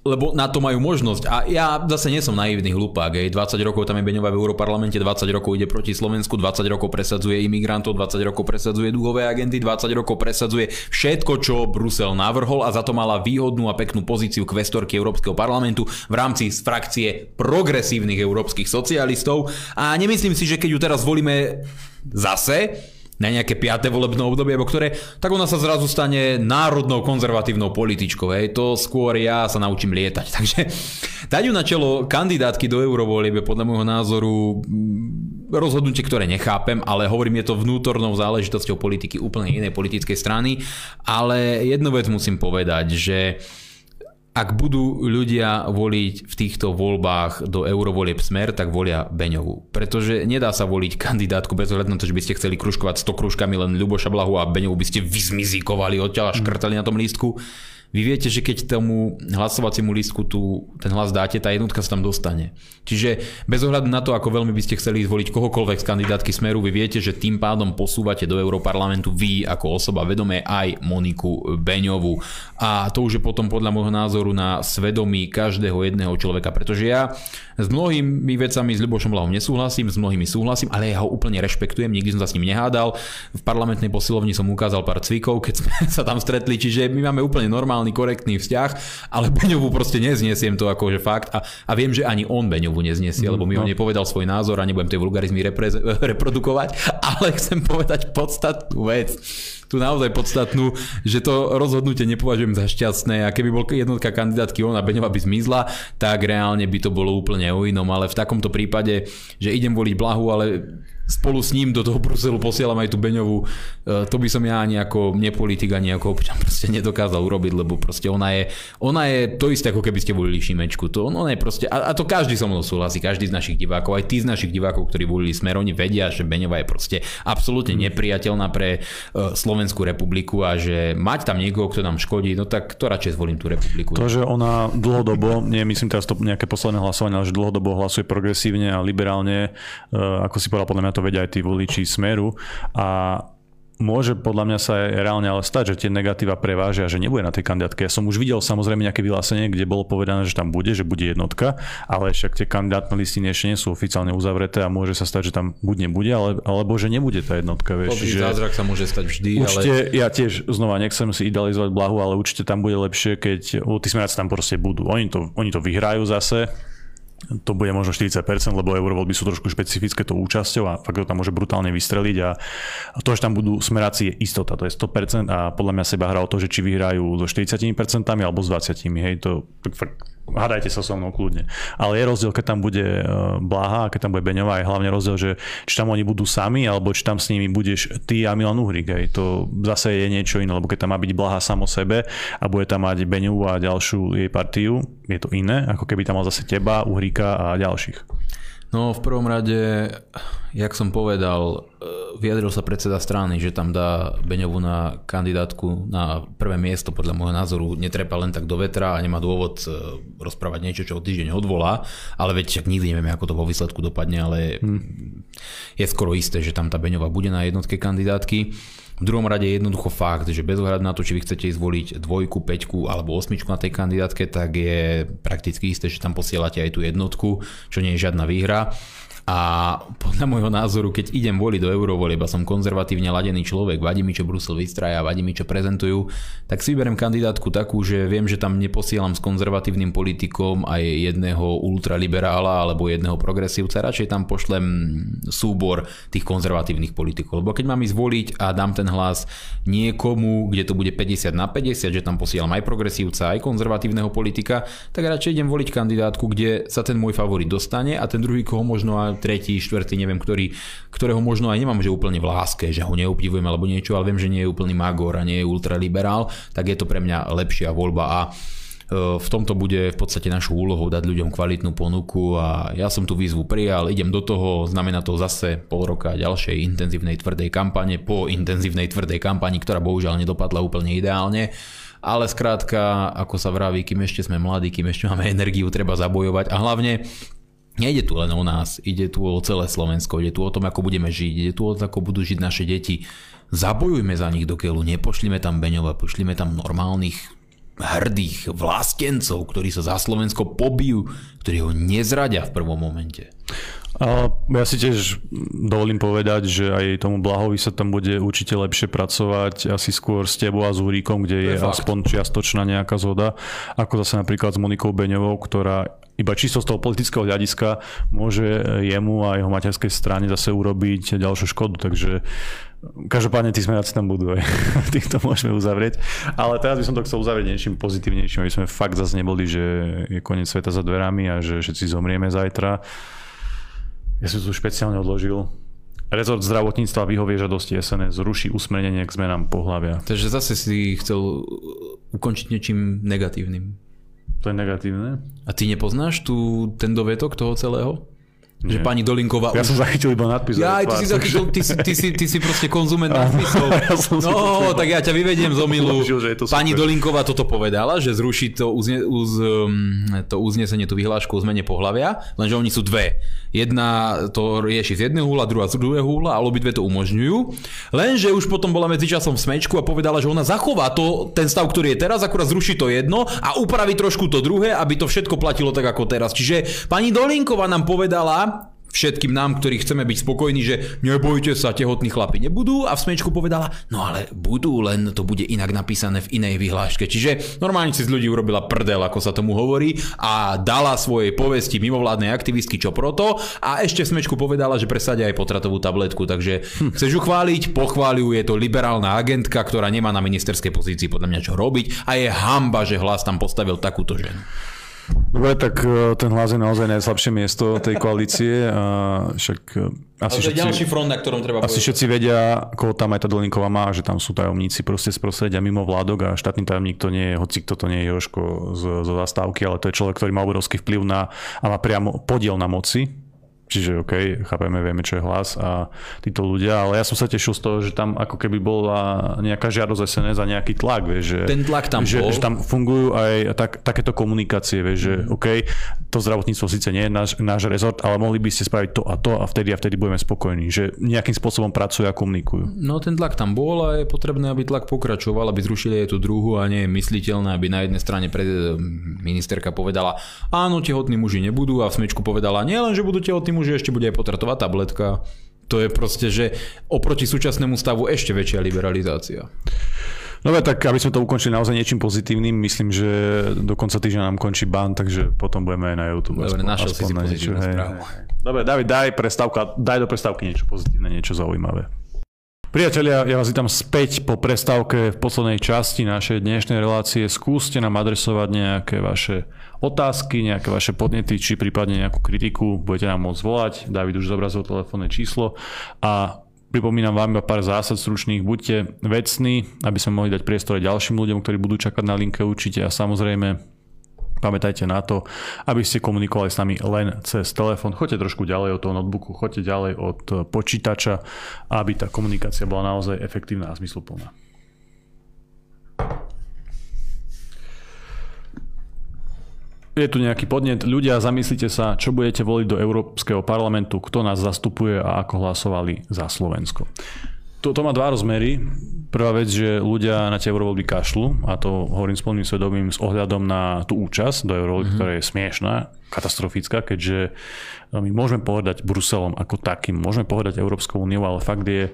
lebo na to majú možnosť. A ja zase nie som naivný hlupák. 20 rokov tam je Beňová v Európarlamente, 20 rokov ide proti Slovensku, 20 rokov presadzuje imigrantov, 20 rokov presadzuje dúhové agenty, 20 rokov presadzuje všetko, čo Brusel navrhol a za to mala výhodnú a peknú pozíciu kvestorky Európskeho parlamentu v rámci frakcie progresívnych európskych socialistov. A nemyslím si, že keď ju teraz volíme zase, na nejaké piaté volebné obdobie, alebo ktoré, tak ona sa zrazu stane národnou konzervatívnou političkou. Hej. To skôr ja sa naučím lietať. (laughs) Takže dať ju na čelo kandidátky do eurovolieb je podľa môjho názoru mm, rozhodnutie, ktoré nechápem, ale hovorím, je to vnútornou záležitosťou politiky úplne inej politickej strany. Ale jednu vec musím povedať, že ak budú ľudia voliť v týchto voľbách do eurovolieb smer, tak volia Beňovú. Pretože nedá sa voliť kandidátku bez ohľadu na to, že by ste chceli kružkovať 100 kružkami len Ľuboša Blahu a Beňovú by ste vyzmizíkovali odtiaľ a škrtali na tom lístku. Vy viete, že keď tomu hlasovaciemu lístku tu, ten hlas dáte, tá jednotka sa tam dostane. Čiže bez ohľadu na to, ako veľmi by ste chceli zvoliť kohokoľvek z kandidátky Smeru, vy viete, že tým pádom posúvate do Európarlamentu vy ako osoba vedomé aj Moniku Beňovú. A to už je potom podľa môjho názoru na svedomí každého jedného človeka, pretože ja s mnohými vecami s Ľubošom Blahom nesúhlasím, s mnohými súhlasím, ale ja ho úplne rešpektujem, nikdy som sa s ním nehádal. V parlamentnej posilovni som ukázal pár cvikov, keď sme (laughs) sa tam stretli, čiže my máme úplne normálny, korektný vzťah, ale Beňovú proste nezniesiem to akože fakt a, a viem, že ani on Beňovú nezniesie, mm, lebo mi no. on nepovedal svoj názor a nebudem tie vulgarizmy repre- (laughs) reprodukovať, ale chcem povedať podstatnú vec tú naozaj podstatnú, že to rozhodnutie nepovažujem za šťastné a keby bol jednotka kandidátky ona Beňová by zmizla, tak reálne by to bolo úplne o inom, ale v takomto prípade, že idem voliť Blahu, ale spolu s ním do toho Bruselu posielam aj tú Beňovú. E, to by som ja ani ako nepolitik, ani ako občan proste nedokázal urobiť, lebo proste ona je, ona je to isté, ako keby ste volili Šimečku. To, ona je proste, a, a to každý so mnou súhlasí, každý z našich divákov, aj tí z našich divákov, ktorí volili Smer, oni vedia, že Beňová je proste absolútne mm. nepriateľná pre uh, Slovenskú republiku a že mať tam niekoho, kto nám škodí, no tak to radšej zvolím tú republiku. To, že ona dlhodobo, nie myslím teraz to nejaké posledné hlasovanie, ale že dlhodobo hlasuje progresívne a liberálne, uh, ako si povedal, podľa mňa to vedia aj tí voliči Smeru a môže podľa mňa sa reálne ale stať, že tie negatíva prevážia, že nebude na tej kandidátke. Ja som už videl samozrejme nejaké vyhlásenie, kde bolo povedané, že tam bude, že bude jednotka, ale však tie kandidátne listiny ešte nie sú oficiálne uzavreté a môže sa stať, že tam buď nebude, ale, alebo že nebude tá jednotka. Vieš, že zázrak sa môže stať vždy. Určite, ale... ja tiež znova nechcem si idealizovať blahu, ale určite tam bude lepšie, keď tí smeráci tam proste budú. Oni to, oni to vyhrajú zase, to bude možno 40%, lebo eurovoľby sú trošku špecifické to účasťou a fakt to tam môže brutálne vystreliť a to, že tam budú smeráci je istota, to je 100% a podľa mňa seba hrá o to, že či vyhrajú so 40% alebo s 20%, hej, to fakt hádajte sa so mnou kľudne. Ale je rozdiel, keď tam bude e, Blaha a keď tam bude Beňová, je hlavne rozdiel, že či tam oni budú sami, alebo či tam s nimi budeš ty a Milan Uhrik. Hej. To zase je niečo iné, lebo keď tam má byť Blaha samo sebe a bude tam mať Beňovú a ďalšiu jej partiu, je to iné, ako keby tam mal zase teba, Uhrika a ďalších. No v prvom rade, jak som povedal, e, vyjadril sa predseda strany, že tam dá Beňovu na kandidátku na prvé miesto, podľa môjho názoru netrepa len tak do vetra a nemá dôvod e, rozprávať niečo, čo o týždeň odvolá, ale veď však nikdy nevieme, ako to vo výsledku dopadne, ale hmm. je skoro isté, že tam tá Beňová bude na jednotke kandidátky. V druhom rade je jednoducho fakt, že bez ohľadu na to, či vy chcete zvoliť dvojku, peťku alebo osmičku na tej kandidátke, tak je prakticky isté, že tam posielate aj tú jednotku, čo nie je žiadna výhra. A podľa môjho názoru, keď idem voliť do eurovolieb a som konzervatívne ladený človek, vadí mi, čo Brusel vystraja, vadí mi, čo prezentujú, tak si vyberiem kandidátku takú, že viem, že tam neposielam s konzervatívnym politikom aj jedného ultraliberála alebo jedného progresívca, radšej tam pošlem súbor tých konzervatívnych politikov. Lebo keď mám ísť voliť a dám ten hlas niekomu, kde to bude 50 na 50, že tam posielam aj progresívca, aj konzervatívneho politika, tak radšej idem voliť kandidátku, kde sa ten môj favorit dostane a ten druhý, koho možno aj tretí, štvrtý, neviem ktorý, ktorého možno aj nemám, že úplne v láske, že ho neobdivujem alebo niečo, ale viem, že nie je úplný magor a nie je ultraliberál, tak je to pre mňa lepšia voľba a e, v tomto bude v podstate našou úlohou dať ľuďom kvalitnú ponuku a ja som tú výzvu prijal, idem do toho, znamená to zase pol roka ďalšej intenzívnej tvrdej kampane po intenzívnej tvrdej kampani, ktorá bohužiaľ nedopadla úplne ideálne. Ale skrátka, ako sa vraví, kým ešte sme mladí, kým ešte máme energiu, treba zabojovať a hlavne Nejde tu len o nás, ide tu o celé Slovensko, ide tu o tom, ako budeme žiť, ide tu o to, ako budú žiť naše deti. Zabojujme za nich do keľu, nepošlime tam Beňova, pošlime tam normálnych hrdých vlastencov, ktorí sa za Slovensko pobijú, ktorí ho nezradia v prvom momente. A ja si tiež dovolím povedať, že aj tomu Blahovi sa tam bude určite lepšie pracovať asi skôr s tebou a s Úrikom, kde je, je aspoň čiastočná nejaká zhoda, ako zase napríklad s Monikou Beňovou, ktorá iba čisto z toho politického hľadiska môže jemu a jeho materskej strane zase urobiť ďalšiu škodu, takže Každopádne tí smeráci tam budú aj. (laughs) Týchto môžeme uzavrieť. Ale teraz by som to chcel uzavrieť niečím pozitívnejším, aby sme fakt zase neboli, že je koniec sveta za dverami a že všetci zomrieme zajtra. Ja som tu špeciálne odložil. Rezort zdravotníctva vyhovie žiadosti SNS zruší usmernenie k zmenám pohľavia. Takže zase si chcel ukončiť niečím negatívnym. To je negatívne. A ty nepoznáš tu ten dovetok toho celého? Že Nie. pani Dolinková Ja už... som zachytil iba nadpis. Ja, ale ty si, zachytil, ty, si, ty, si, ty si proste konzument (laughs) nadpisov. ja no, tak ja ťa vyvediem z omilu. Že. Pani Dolinková toto povedala, že zruší to, uzne, uz, um, to uznesenie, tú vyhlášku o zmene pohľavia, lenže oni sú dve. Jedna to rieši z jedného húla, druhá z druhého húla, ale obidve to umožňujú. Lenže už potom bola medzičasom v smečku a povedala, že ona zachová to, ten stav, ktorý je teraz, akurát zruší to jedno a upraví trošku to druhé, aby to všetko platilo tak ako teraz. Čiže pani Dolinková nám povedala, všetkým nám, ktorí chceme byť spokojní, že nebojte sa, tehotní chlapi nebudú a v smečku povedala, no ale budú, len to bude inak napísané v inej vyhláške. Čiže normálne si z ľudí urobila prdel, ako sa tomu hovorí a dala svojej povesti mimovládnej aktivistky čo proto a ešte v smečku povedala, že presadia aj potratovú tabletku, takže hm. chceš ju chváliť, pochváliu, je to liberálna agentka, ktorá nemá na ministerskej pozícii podľa mňa čo robiť a je hamba, že hlas tam postavil takúto ženu. Dobre, tak e, ten hlas je naozaj najslabšie miesto tej koalície. A však e, asi Ale to je ďalší všetci, front, na ktorom treba asi všetci vedia, koho tam aj tá Dolinková má, že tam sú tajomníci proste z prostredia mimo vládok a štátny tajomník to nie je, hoci kto to nie je Joško z, zo zastávky, ale to je človek, ktorý má obrovský vplyv na, a má priamo podiel na moci. Čiže OK, chápeme, vieme, čo je hlas a títo ľudia, ale ja som sa tešil z toho, že tam ako keby bola nejaká žiadosť SNS a nejaký tlak, vieš, že, Ten tlak tam že, bol. že tam fungujú aj tak, takéto komunikácie, vieš, že OK, to zdravotníctvo síce nie je náš, náš rezort, ale mohli by ste spraviť to a to a vtedy a vtedy budeme spokojní, že nejakým spôsobom pracujú a komunikujú. No ten tlak tam bol a je potrebné, aby tlak pokračoval, aby zrušili aj tú druhú a nie je mysliteľné, aby na jednej strane pre, ministerka povedala, áno, tehotní muži nebudú a v smečku povedala, nie len, že budú tehotní muži, ešte bude aj potratová tabletka. To je proste, že oproti súčasnému stavu ešte väčšia liberalizácia. Dobre, tak aby sme to ukončili naozaj niečím pozitívnym, myslím, že do konca týždňa nám končí ban, takže potom budeme aj na YouTube. Dobre, našiel si si pozitívnu hej. správu. Dobre, David, daj prestávka, daj do prestávky niečo pozitívne, niečo zaujímavé. Priatelia, ja vás vítam späť po prestávke v poslednej časti našej dnešnej relácie. Skúste nám adresovať nejaké vaše otázky, nejaké vaše podnety, či prípadne nejakú kritiku. Budete nám môcť volať. David už zobrazil telefónne číslo. A pripomínam vám iba pár zásad stručných. Buďte vecní, aby sme mohli dať priestor aj ďalším ľuďom, ktorí budú čakať na linke určite. A samozrejme, Pamätajte na to, aby ste komunikovali s nami len cez telefón. Choďte trošku ďalej od toho notebooku, choďte ďalej od počítača, aby tá komunikácia bola naozaj efektívna a zmysluplná. Je tu nejaký podnet. Ľudia, zamyslite sa, čo budete voliť do Európskeho parlamentu, kto nás zastupuje a ako hlasovali za Slovensko. To, to má dva rozmery. Prvá vec, že ľudia na tie eurovoľby kašľú a to hovorím s plným svedomím s ohľadom na tú účasť do eurovoľby, mm-hmm. ktorá je smiešná, katastrofická, keďže my môžeme povedať Bruselom ako takým, môžeme povedať Európskou úniou, ale fakt je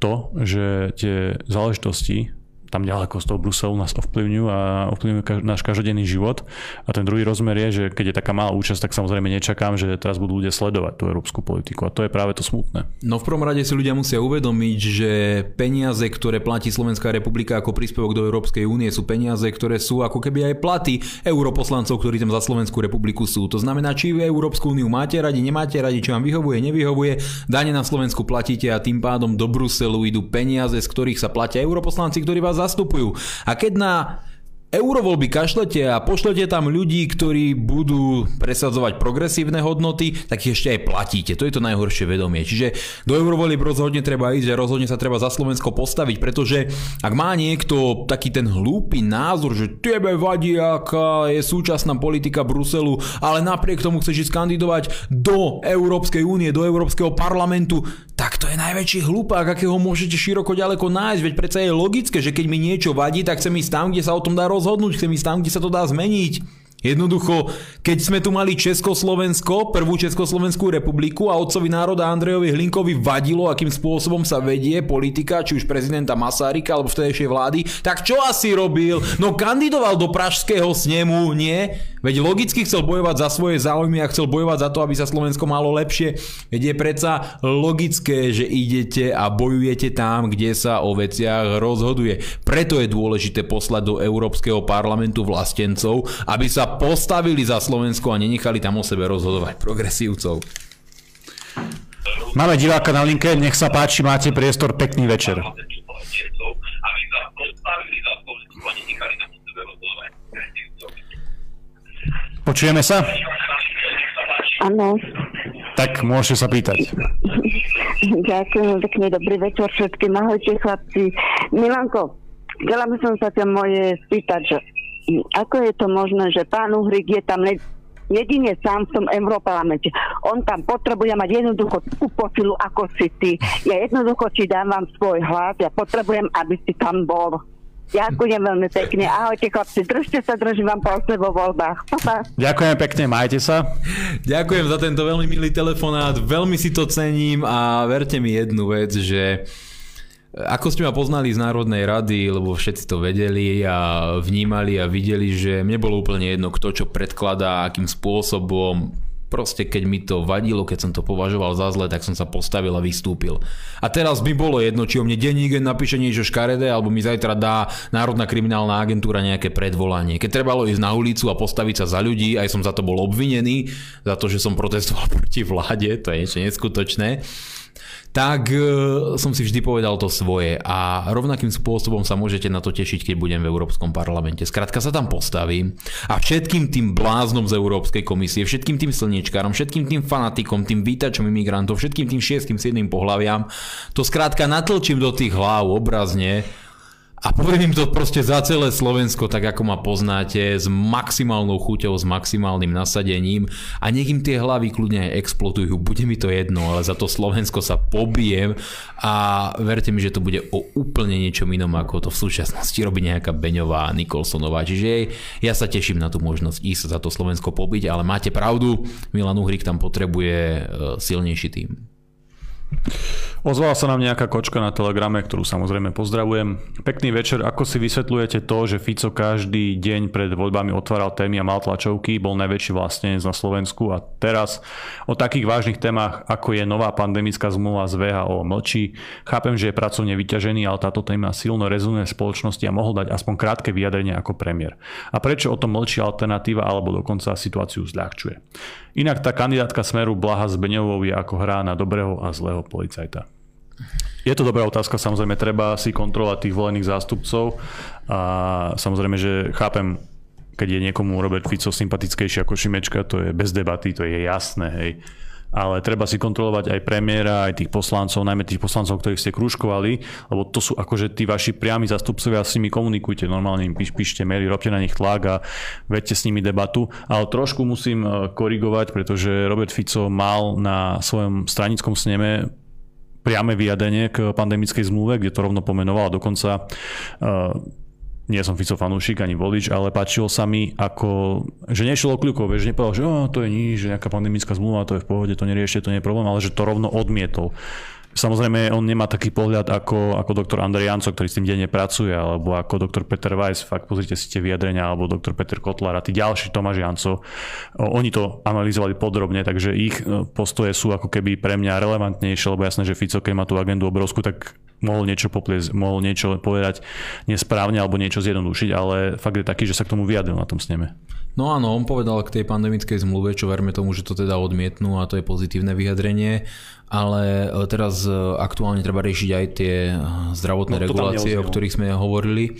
to, že tie záležitosti tam ďaleko z toho Bruselu nás ovplyvňujú a ovplyvňujú kaž- náš každodenný život. A ten druhý rozmer je, že keď je taká malá účasť, tak samozrejme nečakám, že teraz budú ľudia sledovať tú európsku politiku. A to je práve to smutné. No v prvom rade si ľudia musia uvedomiť, že peniaze, ktoré platí Slovenská republika ako príspevok do Európskej únie, sú peniaze, ktoré sú ako keby aj platy europoslancov, ktorí tam za Slovenskú republiku sú. To znamená, či Európsku úniu máte radi, nemáte radi, či vám vyhovuje, nevyhovuje, dane na Slovensku platíte a tým pádom do Bruselu idú peniaze, z ktorých sa platia europoslanci, ktorí vás zastupujú. A keď na eurovoľby kašlete a pošlete tam ľudí, ktorí budú presadzovať progresívne hodnoty, tak ich ešte aj platíte. To je to najhoršie vedomie. Čiže do eurovolieb rozhodne treba ísť a rozhodne sa treba za Slovensko postaviť, pretože ak má niekto taký ten hlúpy názor, že tebe vadí, aká je súčasná politika Bruselu, ale napriek tomu chceš ísť kandidovať do Európskej únie, do Európskeho parlamentu, tak to je najväčší hlupák, akého môžete široko ďaleko nájsť. Veď predsa je logické, že keď mi niečo vadí, tak chcem ísť tam, kde sa o tom dá rozhodnúť, chcem ísť tam, kde sa to dá zmeniť. Jednoducho, keď sme tu mali Československo, prvú Československú republiku a otcovi národa Andrejovi Hlinkovi vadilo, akým spôsobom sa vedie politika, či už prezidenta Masárika alebo vtedejšej vlády, tak čo asi robil? No kandidoval do Pražského snemu, nie? Veď logicky chcel bojovať za svoje záujmy a chcel bojovať za to, aby sa Slovensko malo lepšie. Veď je predsa logické, že idete a bojujete tam, kde sa o veciach rozhoduje. Preto je dôležité poslať do Európskeho parlamentu vlastencov, aby sa postavili za Slovensko a nenechali tam o sebe rozhodovať progresívcov. Máme diváka na linke, nech sa páči, máte priestor, pekný večer. Áno. Tak môžete sa pýtať. Ďakujem pekne, dobrý večer všetkým. Ahojte chlapci. Milanko, chcela by som sa ťa moje spýtať, že ako je to možné, že pán Uhrik je tam jedine sám v tom Európarlamente. On tam potrebuje mať jednoducho takú posilu ako si ty. Ja jednoducho ti dávam svoj hlas, ja potrebujem, aby si tam bol. Ďakujem veľmi pekne. Ahojte chlapci, držte sa, držím vám palce vo voľbách. Pa, Ďakujem pekne, majte sa. Ďakujem za tento veľmi milý telefonát, veľmi si to cením a verte mi jednu vec, že ako ste ma poznali z Národnej rady, lebo všetci to vedeli a vnímali a videli, že mne bolo úplne jedno, kto čo predkladá, akým spôsobom, Proste keď mi to vadilo, keď som to považoval za zle, tak som sa postavil a vystúpil. A teraz by bolo jedno, či o mne denník napíše niečo škaredé, alebo mi zajtra dá Národná kriminálna agentúra nejaké predvolanie. Keď trebalo ísť na ulicu a postaviť sa za ľudí, aj som za to bol obvinený, za to, že som protestoval (laughs) proti vláde, to je niečo neskutočné tak e, som si vždy povedal to svoje a rovnakým spôsobom sa môžete na to tešiť, keď budem v Európskom parlamente. Skrátka sa tam postavím a všetkým tým bláznom z Európskej komisie, všetkým tým slniečkárom, všetkým tým fanatikom, tým vítačom imigrantov, všetkým tým šiestým, siedmým pohľaviam, to skrátka natlčím do tých hlav obrazne a poviem im to proste za celé Slovensko, tak ako ma poznáte, s maximálnou chuťou, s maximálnym nasadením a nech im tie hlavy kľudne aj explodujú, bude mi to jedno, ale za to Slovensko sa pobijem a verte mi, že to bude o úplne niečom inom, ako to v súčasnosti robí nejaká Beňová a Nikolsonová. Čiže ja sa teším na tú možnosť ísť za to Slovensko pobiť, ale máte pravdu, Milan Uhrik tam potrebuje e, silnejší tým. Ozvala sa nám nejaká kočka na Telegrame, ktorú samozrejme pozdravujem. Pekný večer. Ako si vysvetľujete to, že Fico každý deň pred voľbami otváral témy a mal tlačovky, bol najväčší vlastnenec na Slovensku a teraz o takých vážnych témach, ako je nová pandemická zmluva z VHO mlčí. Chápem, že je pracovne vyťažený, ale táto téma silno rezonuje v spoločnosti a mohol dať aspoň krátke vyjadrenie ako premiér. A prečo o tom mlčí alternatíva alebo dokonca situáciu zľahčuje? Inak tá kandidátka Smeru Blaha Zbeňovou je ako hrá na dobrého a zlého policajta. Je to dobrá otázka, samozrejme treba si kontrolovať tých volených zástupcov a samozrejme, že chápem, keď je niekomu Robert Fico sympatickejší ako Šimečka, to je bez debaty, to je jasné, hej ale treba si kontrolovať aj premiéra, aj tých poslancov, najmä tých poslancov, ktorých ste krúžkovali, lebo to sú akože tí vaši priami zastupcovia, s nimi komunikujte, normálne im píš, píšte maily, robte na nich tlak a vedte s nimi debatu. Ale trošku musím e, korigovať, pretože Robert Fico mal na svojom stranickom sneme priame vyjadenie k pandemickej zmluve, kde to rovno pomenoval dokonca uh, nie som Fico fanúšik ani volič, ale páčilo sa mi, ako, že nešiel o kľukov, že nepovedal, že oh, to je nič, že nejaká pandemická zmluva, to je v pohode, to neriešte, to nie je problém, ale že to rovno odmietol. Samozrejme, on nemá taký pohľad ako, ako doktor Andrej Janco, ktorý s tým denne pracuje, alebo ako doktor Peter Weiss, fakt pozrite si tie vyjadrenia, alebo doktor Peter Kotlar a tí ďalší Tomáš Janco. Oni to analyzovali podrobne, takže ich e, postoje sú ako keby pre mňa relevantnejšie, lebo jasné, že Fico, keď má tú agendu obrovskú, tak mohol niečo popliesť, mohol niečo povedať nesprávne alebo niečo zjednodušiť, ale fakt je taký, že sa k tomu vyjadril na tom sneme. No áno, on povedal k tej pandemickej zmluve, čo verme tomu, že to teda odmietnú a to je pozitívne vyjadrenie, ale e, teraz e, aktuálne treba riešiť aj tie e, zdravotné no, regulácie, o ktorých sme hovorili.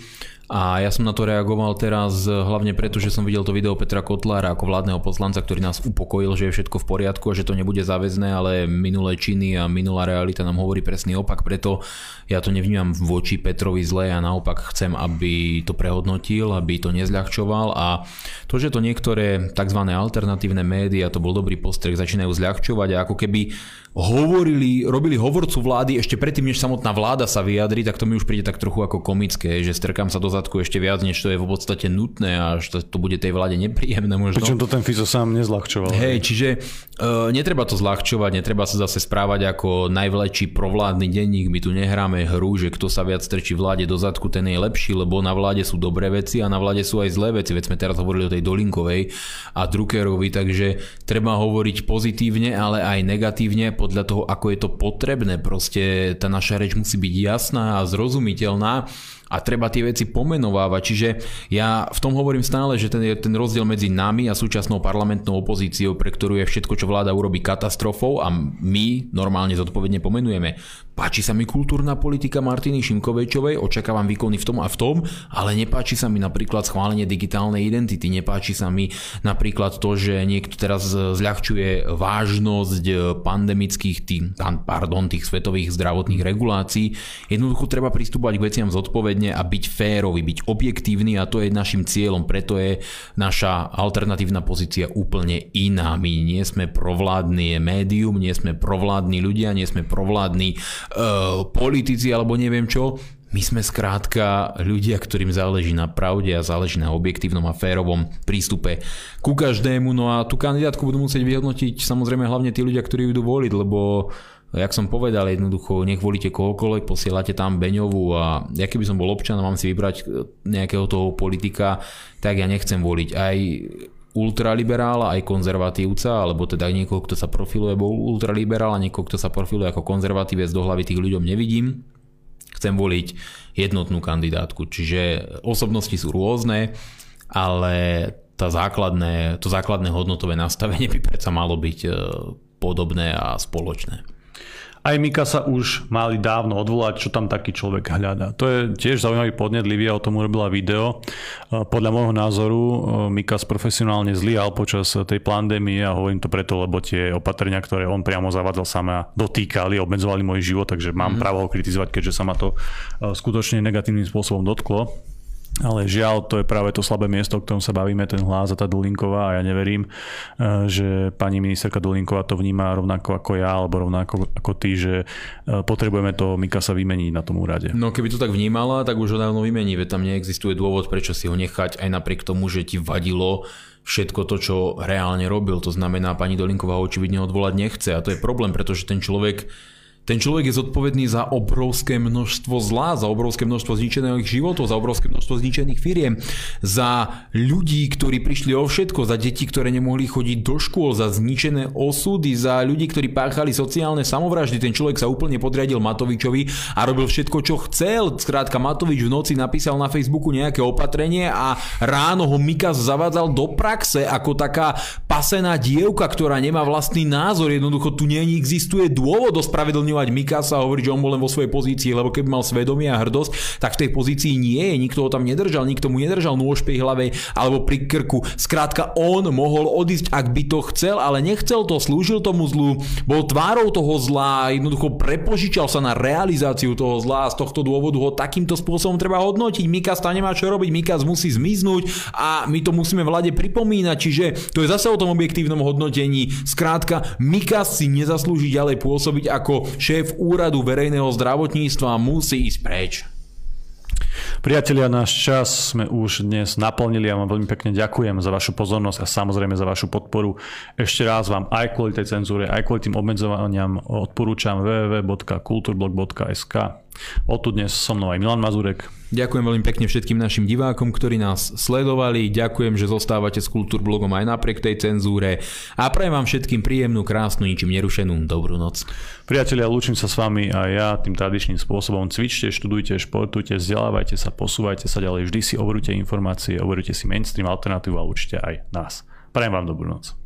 A ja som na to reagoval teraz hlavne preto, že som videl to video Petra Kotlára ako vládneho poslanca, ktorý nás upokojil, že je všetko v poriadku a že to nebude záväzné, ale minulé činy a minulá realita nám hovorí presný opak, preto ja to nevnímam voči Petrovi zle a naopak chcem, aby to prehodnotil, aby to nezľahčoval a to, že to niektoré tzv. alternatívne médiá, to bol dobrý postrek, začínajú zľahčovať a ako keby hovorili, robili hovorcu vlády ešte predtým, než samotná vláda sa vyjadri, tak to mi už príde tak trochu ako komické, že strkám sa do zadku ešte viac, než to je v podstate nutné a že to bude tej vláde nepríjemné možno. Pričom to ten Fico sám nezľahčoval. Hej, čiže uh, netreba to zľahčovať, netreba sa zase správať ako najvlečší provládny denník, my tu nehráme hru, že kto sa viac strčí vláde do zadku, ten je lepší, lebo na vláde sú dobré veci a na vláde sú aj zlé veci, veď sme teraz hovorili o tej Dolinkovej a Druckerovi, takže treba hovoriť pozitívne, ale aj negatívne podľa toho, ako je to potrebné. Proste tá naša reč musí byť jasná a zrozumiteľná a treba tie veci pomenovávať. Čiže ja v tom hovorím stále, že ten, ten rozdiel medzi nami a súčasnou parlamentnou opozíciou, pre ktorú je všetko, čo vláda urobí katastrofou a my normálne zodpovedne pomenujeme. Páči sa mi kultúrna politika Martiny Šimkovečovej, očakávam výkony v tom a v tom, ale nepáči sa mi napríklad schválenie digitálnej identity, nepáči sa mi napríklad to, že niekto teraz zľahčuje vážnosť pandemických tých, pardon, tých svetových zdravotných regulácií. Jednoducho treba pristúpať k veciam zodpovedne a byť férový, byť objektívny a to je našim cieľom, preto je naša alternatívna pozícia úplne iná. My nie sme provládny médium, nie sme provládni ľudia, nie sme provládni uh, politici alebo neviem čo. My sme skrátka ľudia, ktorým záleží na pravde a záleží na objektívnom a férovom prístupe ku každému. No a tú kandidátku budú musieť vyhodnotiť samozrejme hlavne tí ľudia, ktorí idú voliť, lebo jak som povedal, jednoducho nech volíte kohokoľvek, posielate tam Beňovú a ja keby som bol občan a mám si vybrať nejakého toho politika, tak ja nechcem voliť aj ultraliberála, aj konzervatívca, alebo teda niekoho, kto sa profiluje bol ultraliberál a niekoho, kto sa profiluje ako konzervatívec, do hlavy tých ľuďom nevidím. Chcem voliť jednotnú kandidátku, čiže osobnosti sú rôzne, ale tá základné, to základné hodnotové nastavenie by predsa malo byť e, podobné a spoločné. Aj Mika sa už mali dávno odvolať, čo tam taký človek hľadá. To je tiež zaujímavý podnet, Livia o tom urobila video. E, podľa môjho názoru e, Mikas profesionálne zlyhal počas tej pandémie a hovorím to preto, lebo tie opatrenia, ktoré on priamo zavádzal sama, dotýkali, obmedzovali môj život, takže mám mm. právo ho kritizovať, keďže sa ma to e, skutočne negatívnym spôsobom dotklo. Ale žiaľ, to je práve to slabé miesto, o ktorom sa bavíme, ten hlas a tá Dulinková a ja neverím, eh, že pani ministerka Dulinková to vníma rovnako ako ja, alebo rovnako ako ty, že eh, potrebujeme to Mikasa vymeniť na tom úrade. No keby to tak vnímala, tak už ho dávno vymení, veď tam neexistuje dôvod, prečo si ho nechať aj napriek tomu, že ti vadilo všetko to, čo reálne robil. To znamená, pani Dolinková očividne odvolať nechce a to je problém, pretože ten človek ten človek je zodpovedný za obrovské množstvo zlá, za obrovské množstvo zničených životov, za obrovské množstvo zničených firiem, za ľudí, ktorí prišli o všetko, za deti, ktoré nemohli chodiť do škôl, za zničené osudy, za ľudí, ktorí páchali sociálne samovraždy. Ten človek sa úplne podriadil Matovičovi a robil všetko, čo chcel. Skrátka, Matovič v noci napísal na Facebooku nejaké opatrenie a ráno ho Mikas zavádzal do praxe ako taká pasená dievka, ktorá nemá vlastný názor. Jednoducho tu neexistuje dôvod ospravedlňovať obviňovať Mikasa a hovoriť, že on bol len vo svojej pozícii, lebo keby mal svedomie a hrdosť, tak v tej pozícii nie je, nikto ho tam nedržal, nikto mu nedržal nôž pri hlave alebo pri krku. Skrátka, on mohol odísť, ak by to chcel, ale nechcel to, slúžil tomu zlu, bol tvárou toho zla, jednoducho prepožičal sa na realizáciu toho zla a z tohto dôvodu ho takýmto spôsobom treba hodnotiť. Mikas tam nemá čo robiť, Mikas musí zmiznúť a my to musíme vláde pripomínať, čiže to je zase o tom objektívnom hodnotení. Skrátka, Mikas si nezaslúži ďalej pôsobiť ako šéf úradu verejného zdravotníctva musí ísť preč. Priatelia, náš čas sme už dnes naplnili a vám veľmi pekne ďakujem za vašu pozornosť a samozrejme za vašu podporu. Ešte raz vám aj kvôli tej cenzúre, aj kvôli tým obmedzovaniam odporúčam www.kulturblog.sk. O tu dnes so mnou aj Milan Mazurek. Ďakujem veľmi pekne všetkým našim divákom, ktorí nás sledovali. Ďakujem, že zostávate s Kultúrblogom aj napriek tej cenzúre. A prajem vám všetkým príjemnú, krásnu, ničím nerušenú dobrú noc. Priatelia, lúčim sa s vami a ja tým tradičným spôsobom. Cvičte, študujte, športujte, vzdelávajte sa, posúvajte sa ďalej. Vždy si overujte informácie, overujte si mainstream, alternatívu a určite aj nás. Prajem vám dobrú noc.